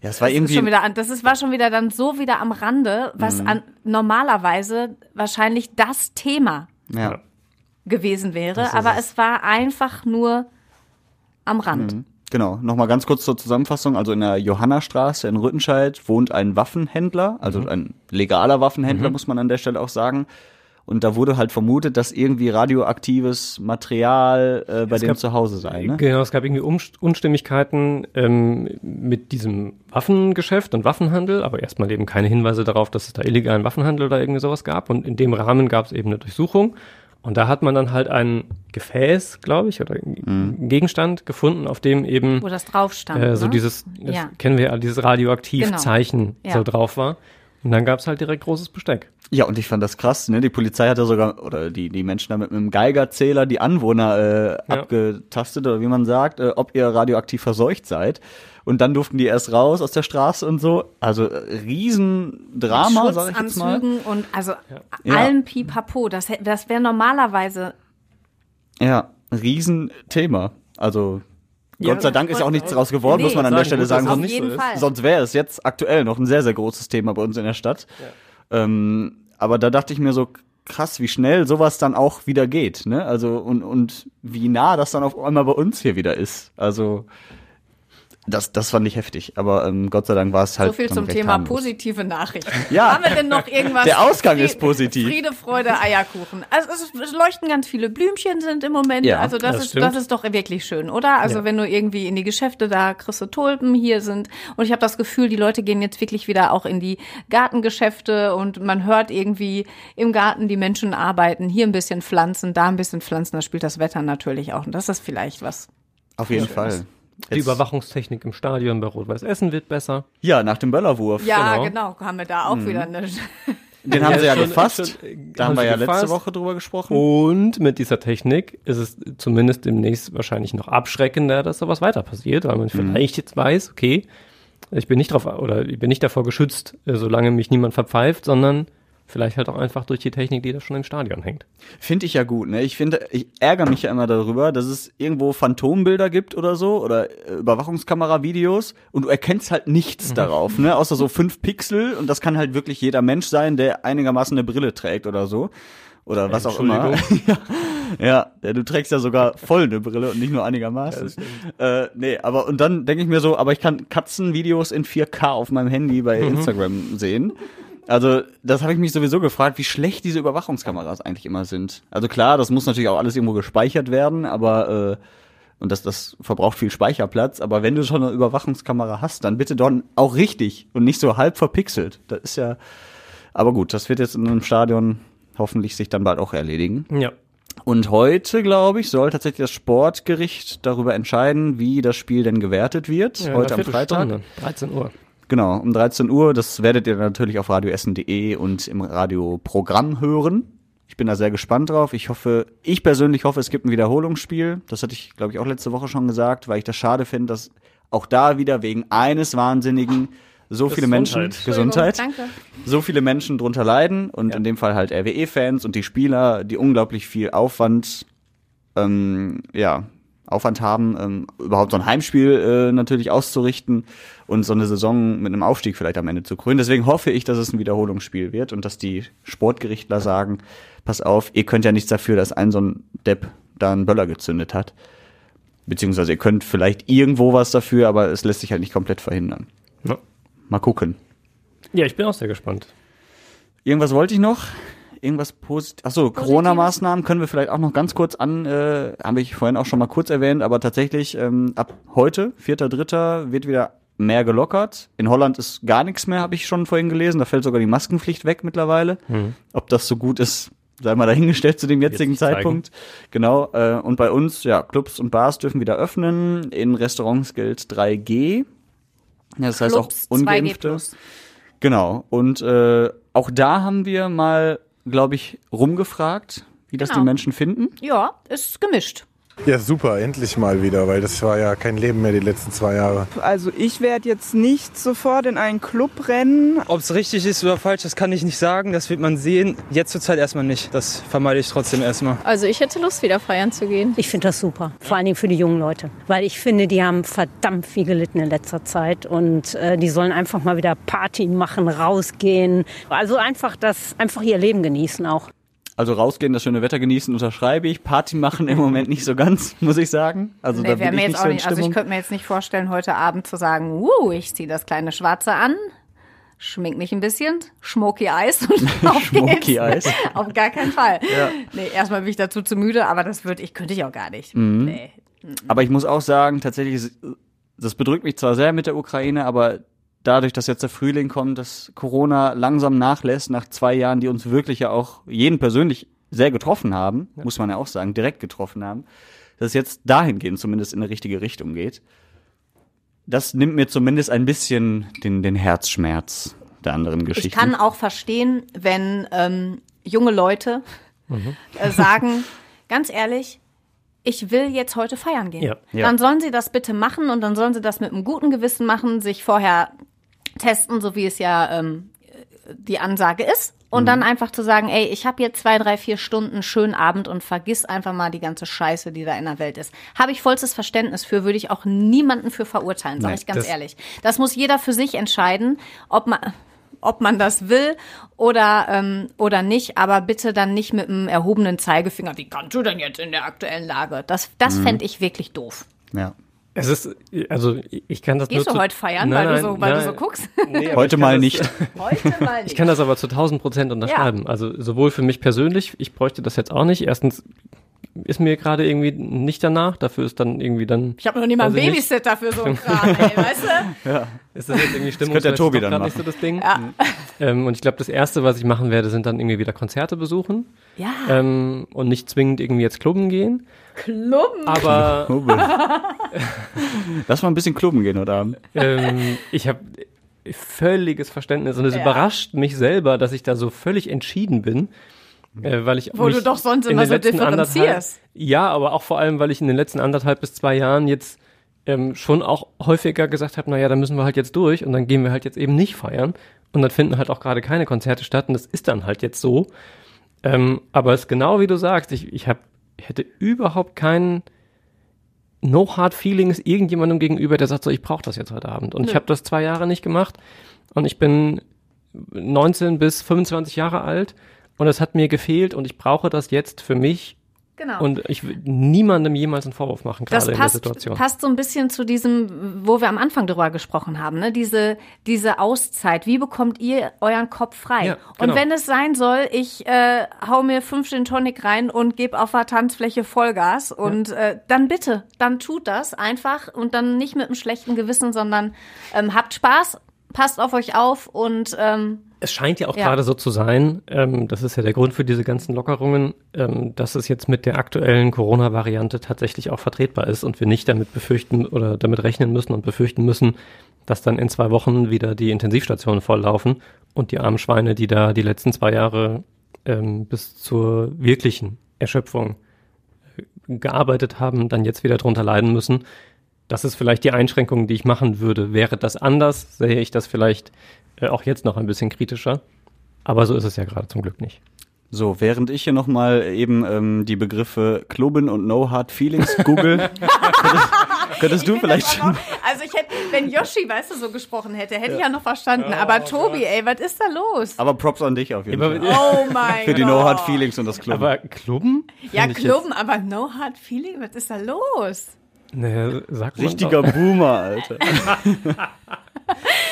ja, es war das ist irgendwie schon wieder an, das ist, war schon wieder dann so wieder am Rande, was Mhm. an, normalerweise wahrscheinlich das Thema ja. gewesen wäre, aber es. war einfach nur am Rand. Genau, nochmal ganz kurz zur Zusammenfassung. Also in der Johannstraße in Rüttenscheid wohnt ein Waffenhändler, also ein legaler Waffenhändler, muss man an der Stelle auch sagen. Und da wurde halt vermutet, dass irgendwie radioaktives Material äh, bei dem gab- zu Hause sei. Ne? Genau, es gab irgendwie Unstimmigkeiten ähm, mit diesem Waffengeschäft und Waffenhandel, aber erstmal eben keine Hinweise darauf, dass es da illegalen Waffenhandel oder irgendwie sowas gab. Und in dem Rahmen gab es eben eine Durchsuchung. Und da hat man dann halt ein Gefäß, glaube ich, oder einen Gegenstand gefunden, auf dem eben Wo das drauf stand. äh, so ne? dieses, das Ja. kennen wir ja, dieses Radioaktivzeichen Ja. so drauf war. Und dann gab es halt direkt großes Besteck. Ja, und ich fand das krass, ne? Die Polizei hatte sogar, oder die, die Menschen da mit einem Geigerzähler die Anwohner äh, Ja. abgetastet, oder wie man sagt, äh, ob ihr radioaktiv verseucht seid. Und dann durften die erst raus aus der Straße und so. Also äh, Riesendrama, sag ich jetzt mal. Schutzanzügen und also Ja. allem Pipapo. Das, das wäre normalerweise Ja, Riesenthema. Also Ja, Gott sei Dank ist ja auch nichts draus geworden, Nee, muss man an der Stelle sagen, Sonst, so sonst wäre es jetzt aktuell noch ein sehr, sehr großes Thema bei uns in der Stadt. Ähm, aber da dachte ich mir so, krass, wie schnell sowas dann auch wieder geht, ne? Also und, und wie nah das dann auf einmal bei uns hier wieder ist. Also das, das fand ich heftig. Aber ähm, Gott sei Dank war es halt. So viel zum Thema harmlos. positive Nachrichten. Ja. Haben wir denn noch irgendwas? Der Ausgang Fried- ist positiv. Friede, Freude, Eierkuchen. Also es, es leuchten ganz viele Blümchen sind im Moment. Ja, also das, das ist stimmt. das ist doch wirklich schön, oder? Also Ja. wenn du irgendwie in die Geschäfte da kriegst du Tulpen hier sind und ich habe das Gefühl, die Leute gehen jetzt wirklich wieder auch in die Gartengeschäfte und man hört irgendwie im Garten die Menschen arbeiten, hier ein bisschen pflanzen, da ein bisschen pflanzen, da spielt das Wetter natürlich auch und das ist vielleicht was. Auf jeden Fall. Die Jetzt- Überwachungstechnik im Stadion bei Rot-Weiß Essen wird besser. Ja, nach dem Böllerwurf. Ja, Genau. genau, haben wir da auch wieder eine Den haben sie ja schon- gefasst. schon, äh, da haben wir ja letzte gefasst. Woche drüber gesprochen. Und mit dieser Technik ist es zumindest demnächst wahrscheinlich noch abschreckender, dass sowas weiter passiert, weil man vielleicht jetzt weiß, okay, ich bin nicht drauf oder ich bin nicht davor geschützt, äh, solange mich niemand verpfeift, sondern vielleicht halt auch einfach durch die Technik, die da schon im Stadion hängt. Finde ich ja gut, ne? Ich finde, ich ärgere mich ja immer darüber, dass es irgendwo Phantombilder gibt oder so oder äh, Überwachungskamera-Videos und du erkennst halt nichts darauf, ne? Außer so fünf Pixel und das kann halt wirklich jeder Mensch sein, der einigermaßen eine Brille trägt oder so. Oder was auch immer. ja, ja, ja, du trägst ja sogar voll eine Brille und nicht nur einigermaßen. äh, nee, aber und dann denke ich mir so, aber ich kann Katzenvideos in 4K auf meinem Handy bei Instagram sehen. Also, das habe ich mich sowieso gefragt, wie schlecht diese Überwachungskameras eigentlich immer sind. Also klar, das muss natürlich auch alles irgendwo gespeichert werden, aber äh, und das, das verbraucht viel Speicherplatz, aber wenn du schon eine Überwachungskamera hast, dann bitte dann auch richtig und nicht so halb verpixelt. Das ist ja. Aber gut, das wird jetzt in einem Stadion hoffentlich sich dann bald auch erledigen. Ja. Und heute, glaube ich, soll tatsächlich das Sportgericht darüber entscheiden, wie das Spiel denn gewertet wird. ja heute am Freitag. Viertelstunde, 13 Uhr. Genau, um 13 Uhr. Das werdet ihr natürlich auf radioessen.de und im Radioprogramm hören. Ich bin da sehr gespannt drauf. Ich hoffe, ich persönlich hoffe, es gibt ein Wiederholungsspiel. Das hatte ich, glaube ich, auch letzte Woche schon gesagt, weil ich das schade finde, dass auch da wieder wegen eines Wahnsinnigen so viele Menschen Gesundheit. Gesundheit, Danke. so viele Menschen drunter leiden und in dem Fall halt RWE-Fans und die Spieler, die unglaublich viel Aufwand, ähm, ja, Aufwand haben, ähm, überhaupt so ein Heimspiel äh, natürlich auszurichten und so eine Saison mit einem Aufstieg vielleicht am Ende zu krönen. Deswegen hoffe ich, dass es ein Wiederholungsspiel wird und dass die Sportgerichtler sagen, pass auf, ihr könnt ja nichts dafür, dass ein so ein Depp da einen Böller gezündet hat. Beziehungsweise ihr könnt vielleicht irgendwo was dafür, aber es lässt sich halt nicht komplett verhindern. Ja. Mal gucken. ja, ich bin auch sehr gespannt. Irgendwas wollte ich noch? Irgendwas positiv? Achso, Corona-Maßnahmen können wir vielleicht auch noch ganz kurz an, äh, habe ich vorhin auch schon mal kurz erwähnt, aber tatsächlich ähm, ab heute, 4.3., wird wieder mehr gelockert. In Holland ist gar nichts mehr, habe ich schon vorhin gelesen. Da fällt sogar die Maskenpflicht weg mittlerweile. Ob das so gut ist, sei mal dahingestellt zu dem jetzigen zeigen. Zeitpunkt. Genau. Äh, und bei uns, ja, Clubs und Bars dürfen wieder öffnen. In Restaurants gilt 3G. Ja, das heißt Clubs, auch 2G Ungeimpfte. Genau. Und äh, auch da haben wir mal, glaube ich, rumgefragt, wie das Genau. die Menschen finden. Ja, ist gemischt. Ja, super, endlich mal wieder, weil das war ja kein Leben mehr die letzten zwei Jahre. Also ich werde jetzt nicht sofort in einen Club rennen. Ob es richtig ist oder falsch, das kann ich nicht sagen. Das wird man sehen. Jetzt zur Zeit erstmal nicht. Das vermeide ich trotzdem erstmal. Also ich hätte Lust, wieder feiern zu gehen. Ich finde das super, vor allen Dingen für die jungen Leute, weil ich finde, die haben verdammt viel gelitten in letzter Zeit und äh, die sollen einfach mal wieder Party machen, rausgehen, also einfach das, einfach ihr Leben genießen auch. Also rausgehen, das schöne Wetter genießen, unterschreibe ich. Party machen im Moment nicht so ganz, muss ich sagen. Also Nee, da bin ich jetzt nicht auch so in nicht, also ich Stimmung. könnte mir jetzt nicht vorstellen, heute Abend zu sagen, wuh, ich ziehe das kleine Schwarze an, schmink mich ein bisschen, Smoky Eis und auf Smoky geht's. Eis. Auf gar keinen Fall. Ja. Nee, erstmal bin ich dazu zu müde, aber das würde ich, könnte ich auch gar nicht. Mhm. Nee. Aber ich muss auch sagen, tatsächlich, das bedrückt mich zwar sehr mit der Ukraine, aber dadurch, dass jetzt der Frühling kommt, dass Corona langsam nachlässt, nach zwei Jahren, die uns wirklich ja auch jeden persönlich sehr getroffen haben, muss man ja auch sagen, direkt getroffen haben, dass es jetzt dahingehend zumindest in eine richtige Richtung geht. Das nimmt mir zumindest ein bisschen den, den Herzschmerz der anderen Geschichten. Ich kann auch verstehen, wenn ähm, junge Leute äh, sagen, ganz ehrlich, ich will jetzt heute feiern gehen. Ja. Ja. Dann sollen sie das bitte machen und dann sollen sie das mit einem guten Gewissen machen, sich vorher testen, so wie es ja ähm, die Ansage ist. Und dann einfach zu sagen, ey, ich habe jetzt zwei, drei, vier Stunden schönen Abend und vergiss einfach mal die ganze Scheiße, die da in der Welt ist. Habe ich vollstes Verständnis für, würde ich auch niemanden für verurteilen, sage Nee, ich ganz das- ehrlich. Das muss jeder für sich entscheiden, ob man ob man das will oder ähm, oder nicht, aber bitte dann nicht mit einem erhobenen Zeigefinger. Wie kannst du denn jetzt in der aktuellen Lage? Das das fände ich wirklich doof. ja. Es ist, also ich kann das Gehst nur du zu, heute feiern, Nein, weil, nein, du, so, weil nein. du so guckst? Nee, aber Heute mal das- nicht. Heute mal nicht. Ich kann das aber zu 1000 Prozent unterschreiben. Also sowohl für mich persönlich, ich bräuchte das jetzt auch nicht. Erstens ist mir gerade irgendwie nicht danach. Dafür ist dann irgendwie dann. Ich habe noch nie mal einen. Babysitter für so einen Kram, ey, weißt du? Ist das jetzt irgendwie könnte der Tobi dann grad nicht so machen. das Ding? Ja. Ähm, und ich glaube, das erste, was ich machen werde, sind dann irgendwie wieder Konzerte besuchen Ja, ähm, und nicht zwingend irgendwie jetzt klubben gehen. Klubben. Aber Klubben. Lass mal ein bisschen klubben gehen heute Abend. ähm, ich habe völliges Verständnis und es Ja. überrascht mich selber, dass ich da so völlig entschieden bin, äh, weil ich Wo du doch sonst immer so differenzierst. Ja, aber auch vor allem, weil ich in den letzten anderthalb bis zwei Jahren jetzt ähm, schon auch häufiger gesagt habe, naja, da müssen wir halt jetzt durch und dann gehen wir halt jetzt eben nicht feiern und dann finden halt auch gerade keine Konzerte statt und das ist dann halt jetzt so. Ähm, aber es ist genau wie du sagst, ich, ich hätte überhaupt keinen No Hard Feelings irgendjemandem gegenüber, der sagt so, ich brauche das jetzt heute Abend. Und ich habe das zwei Jahre nicht gemacht. Und ich bin 19 bis 25 Jahre alt. Und es hat mir gefehlt und ich brauche das jetzt für mich Genau. und ich will niemandem jemals einen Vorwurf machen, das gerade in der passt, Situation. passt so ein bisschen zu diesem, wo wir am Anfang drüber gesprochen haben, ne? Diese, diese Auszeit. Wie bekommt ihr euren Kopf frei? Ja, Und genau. wenn es sein soll, ich äh, hau mir fünf Gin Tonic rein und gebe auf der Tanzfläche Vollgas und äh, dann bitte, dann tut das einfach und dann nicht mit einem schlechten Gewissen, sondern ähm, habt Spaß, passt auf euch auf und ähm, Es scheint ja auch Ja. gerade so zu sein, ähm, das ist ja der Grund für diese ganzen Lockerungen, ähm, dass es jetzt mit der aktuellen Corona-Variante tatsächlich auch vertretbar ist und wir nicht damit befürchten oder damit rechnen müssen und befürchten müssen, dass dann in zwei Wochen wieder die Intensivstationen volllaufen und die armen Schweine, die da die letzten zwei Jahre ähm, bis zur wirklichen Erschöpfung äh, gearbeitet haben, dann jetzt wieder drunter leiden müssen. Das ist vielleicht die Einschränkung, die ich machen würde. Wäre das anders, sähe ich das vielleicht äh, auch jetzt noch ein bisschen kritischer. Aber so ist es ja gerade zum Glück nicht. So, während ich hier nochmal eben ähm, die Begriffe Klubben und No Hard Feelings google, könntest, könntest du vielleicht noch, also ich hätte, wenn Yoshi, weißt du, so gesprochen hätte, hätte ich ja noch verstanden. Aber Tobi, ey, was ist da los? Aber Props an dich auf jeden Aber- Fall. Oh mein Für die Gott. No Hard Feelings und das Klubben. Aber Klubben? Ja, Klubben, aber no hard feeling, was ist da los? Naja, sag mal Richtiger doch. Boomer, Alter.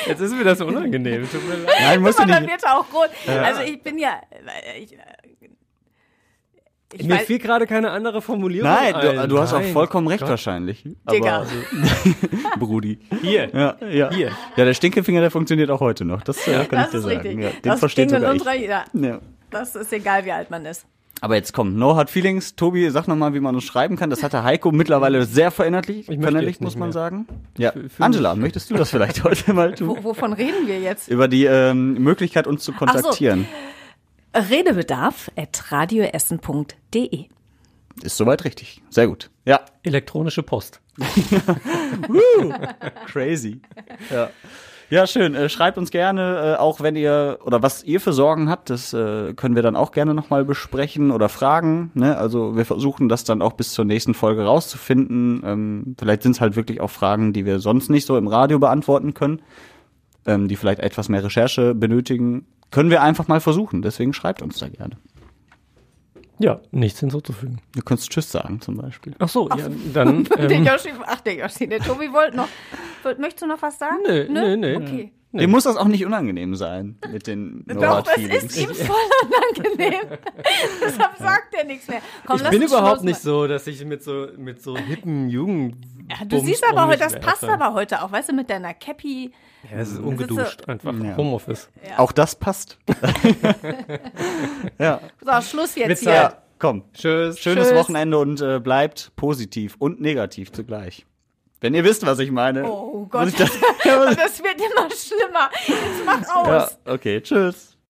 Jetzt ist mir das unangenehm. Tut mir leid. Nein, musst du nicht. wird er auch rot. Also ich bin ja, ich, ich Mir fiel gerade keine andere Formulierung Nein, ein. du, du hast auch Nein. vollkommen recht Gott. wahrscheinlich. Digga. Aber, Brudi. Hier. Ja, ja. Hier. Ja, der Stinkefinger, der funktioniert auch heute noch. Das äh, kann das ich dir ist sagen. richtig. Ja, den das versteht sogar ich. unserer, ja, Ja. das ist egal, wie alt man ist. Aber jetzt komm, No Hard Feelings. Tobi, sag nochmal, wie man uns schreiben kann. Das hat der Heiko mittlerweile sehr verinnerlicht, möchte verinnerlicht muss man mehr. sagen. Ja, fühl mich- Angela, möchtest du das vielleicht heute mal tun? Wo, wovon reden wir jetzt? Über die ähm, Möglichkeit, uns zu kontaktieren. Redebedarf at radioessen.de. Ist soweit richtig. Sehr gut. Ja, Elektronische Post. crazy. Ja. Ja, schön. Äh, schreibt uns gerne, äh, auch wenn ihr oder was ihr für Sorgen habt, das äh, können wir dann auch gerne nochmal besprechen oder fragen. Ne? Also wir versuchen das dann auch bis zur nächsten Folge rauszufinden. Ähm, vielleicht sind es halt wirklich auch Fragen, die wir sonst nicht so im Radio beantworten können, ähm, die vielleicht etwas mehr Recherche benötigen. Können wir einfach mal versuchen. Deswegen schreibt uns da gerne. Ja, nichts hinzuzufügen. Du könntest Tschüss sagen zum Beispiel. Ach so, ja, dann. Der Ähm, Yoshi, ach der Yoshi, der Tobi wollte noch. Möchtest du noch was sagen? Nö, nö, nö. Okay. Dem muss das auch nicht unangenehm sein mit den No Doch, Feelings. ist ihm voll unangenehm. Deshalb sagt er nichts mehr. Komm, ich bin überhaupt Schluss nicht so, dass ich mit so mit so hippen Jugend. Ja, du siehst aber heute, das passt aber heute auch, weißt du, mit deiner Cappy. Ja, es ist ungeduscht, einfach Ja. Homeoffice. Auch das passt. ja. So, Schluss jetzt Mit hier. ja, komm. Tschüss. Schönes Tschüss. Wochenende und äh, bleibt positiv und negativ zugleich. Wenn ihr wisst, was ich meine. Oh Gott, das, das wird immer schlimmer. Jetzt mach aus. ja, okay, tschüss.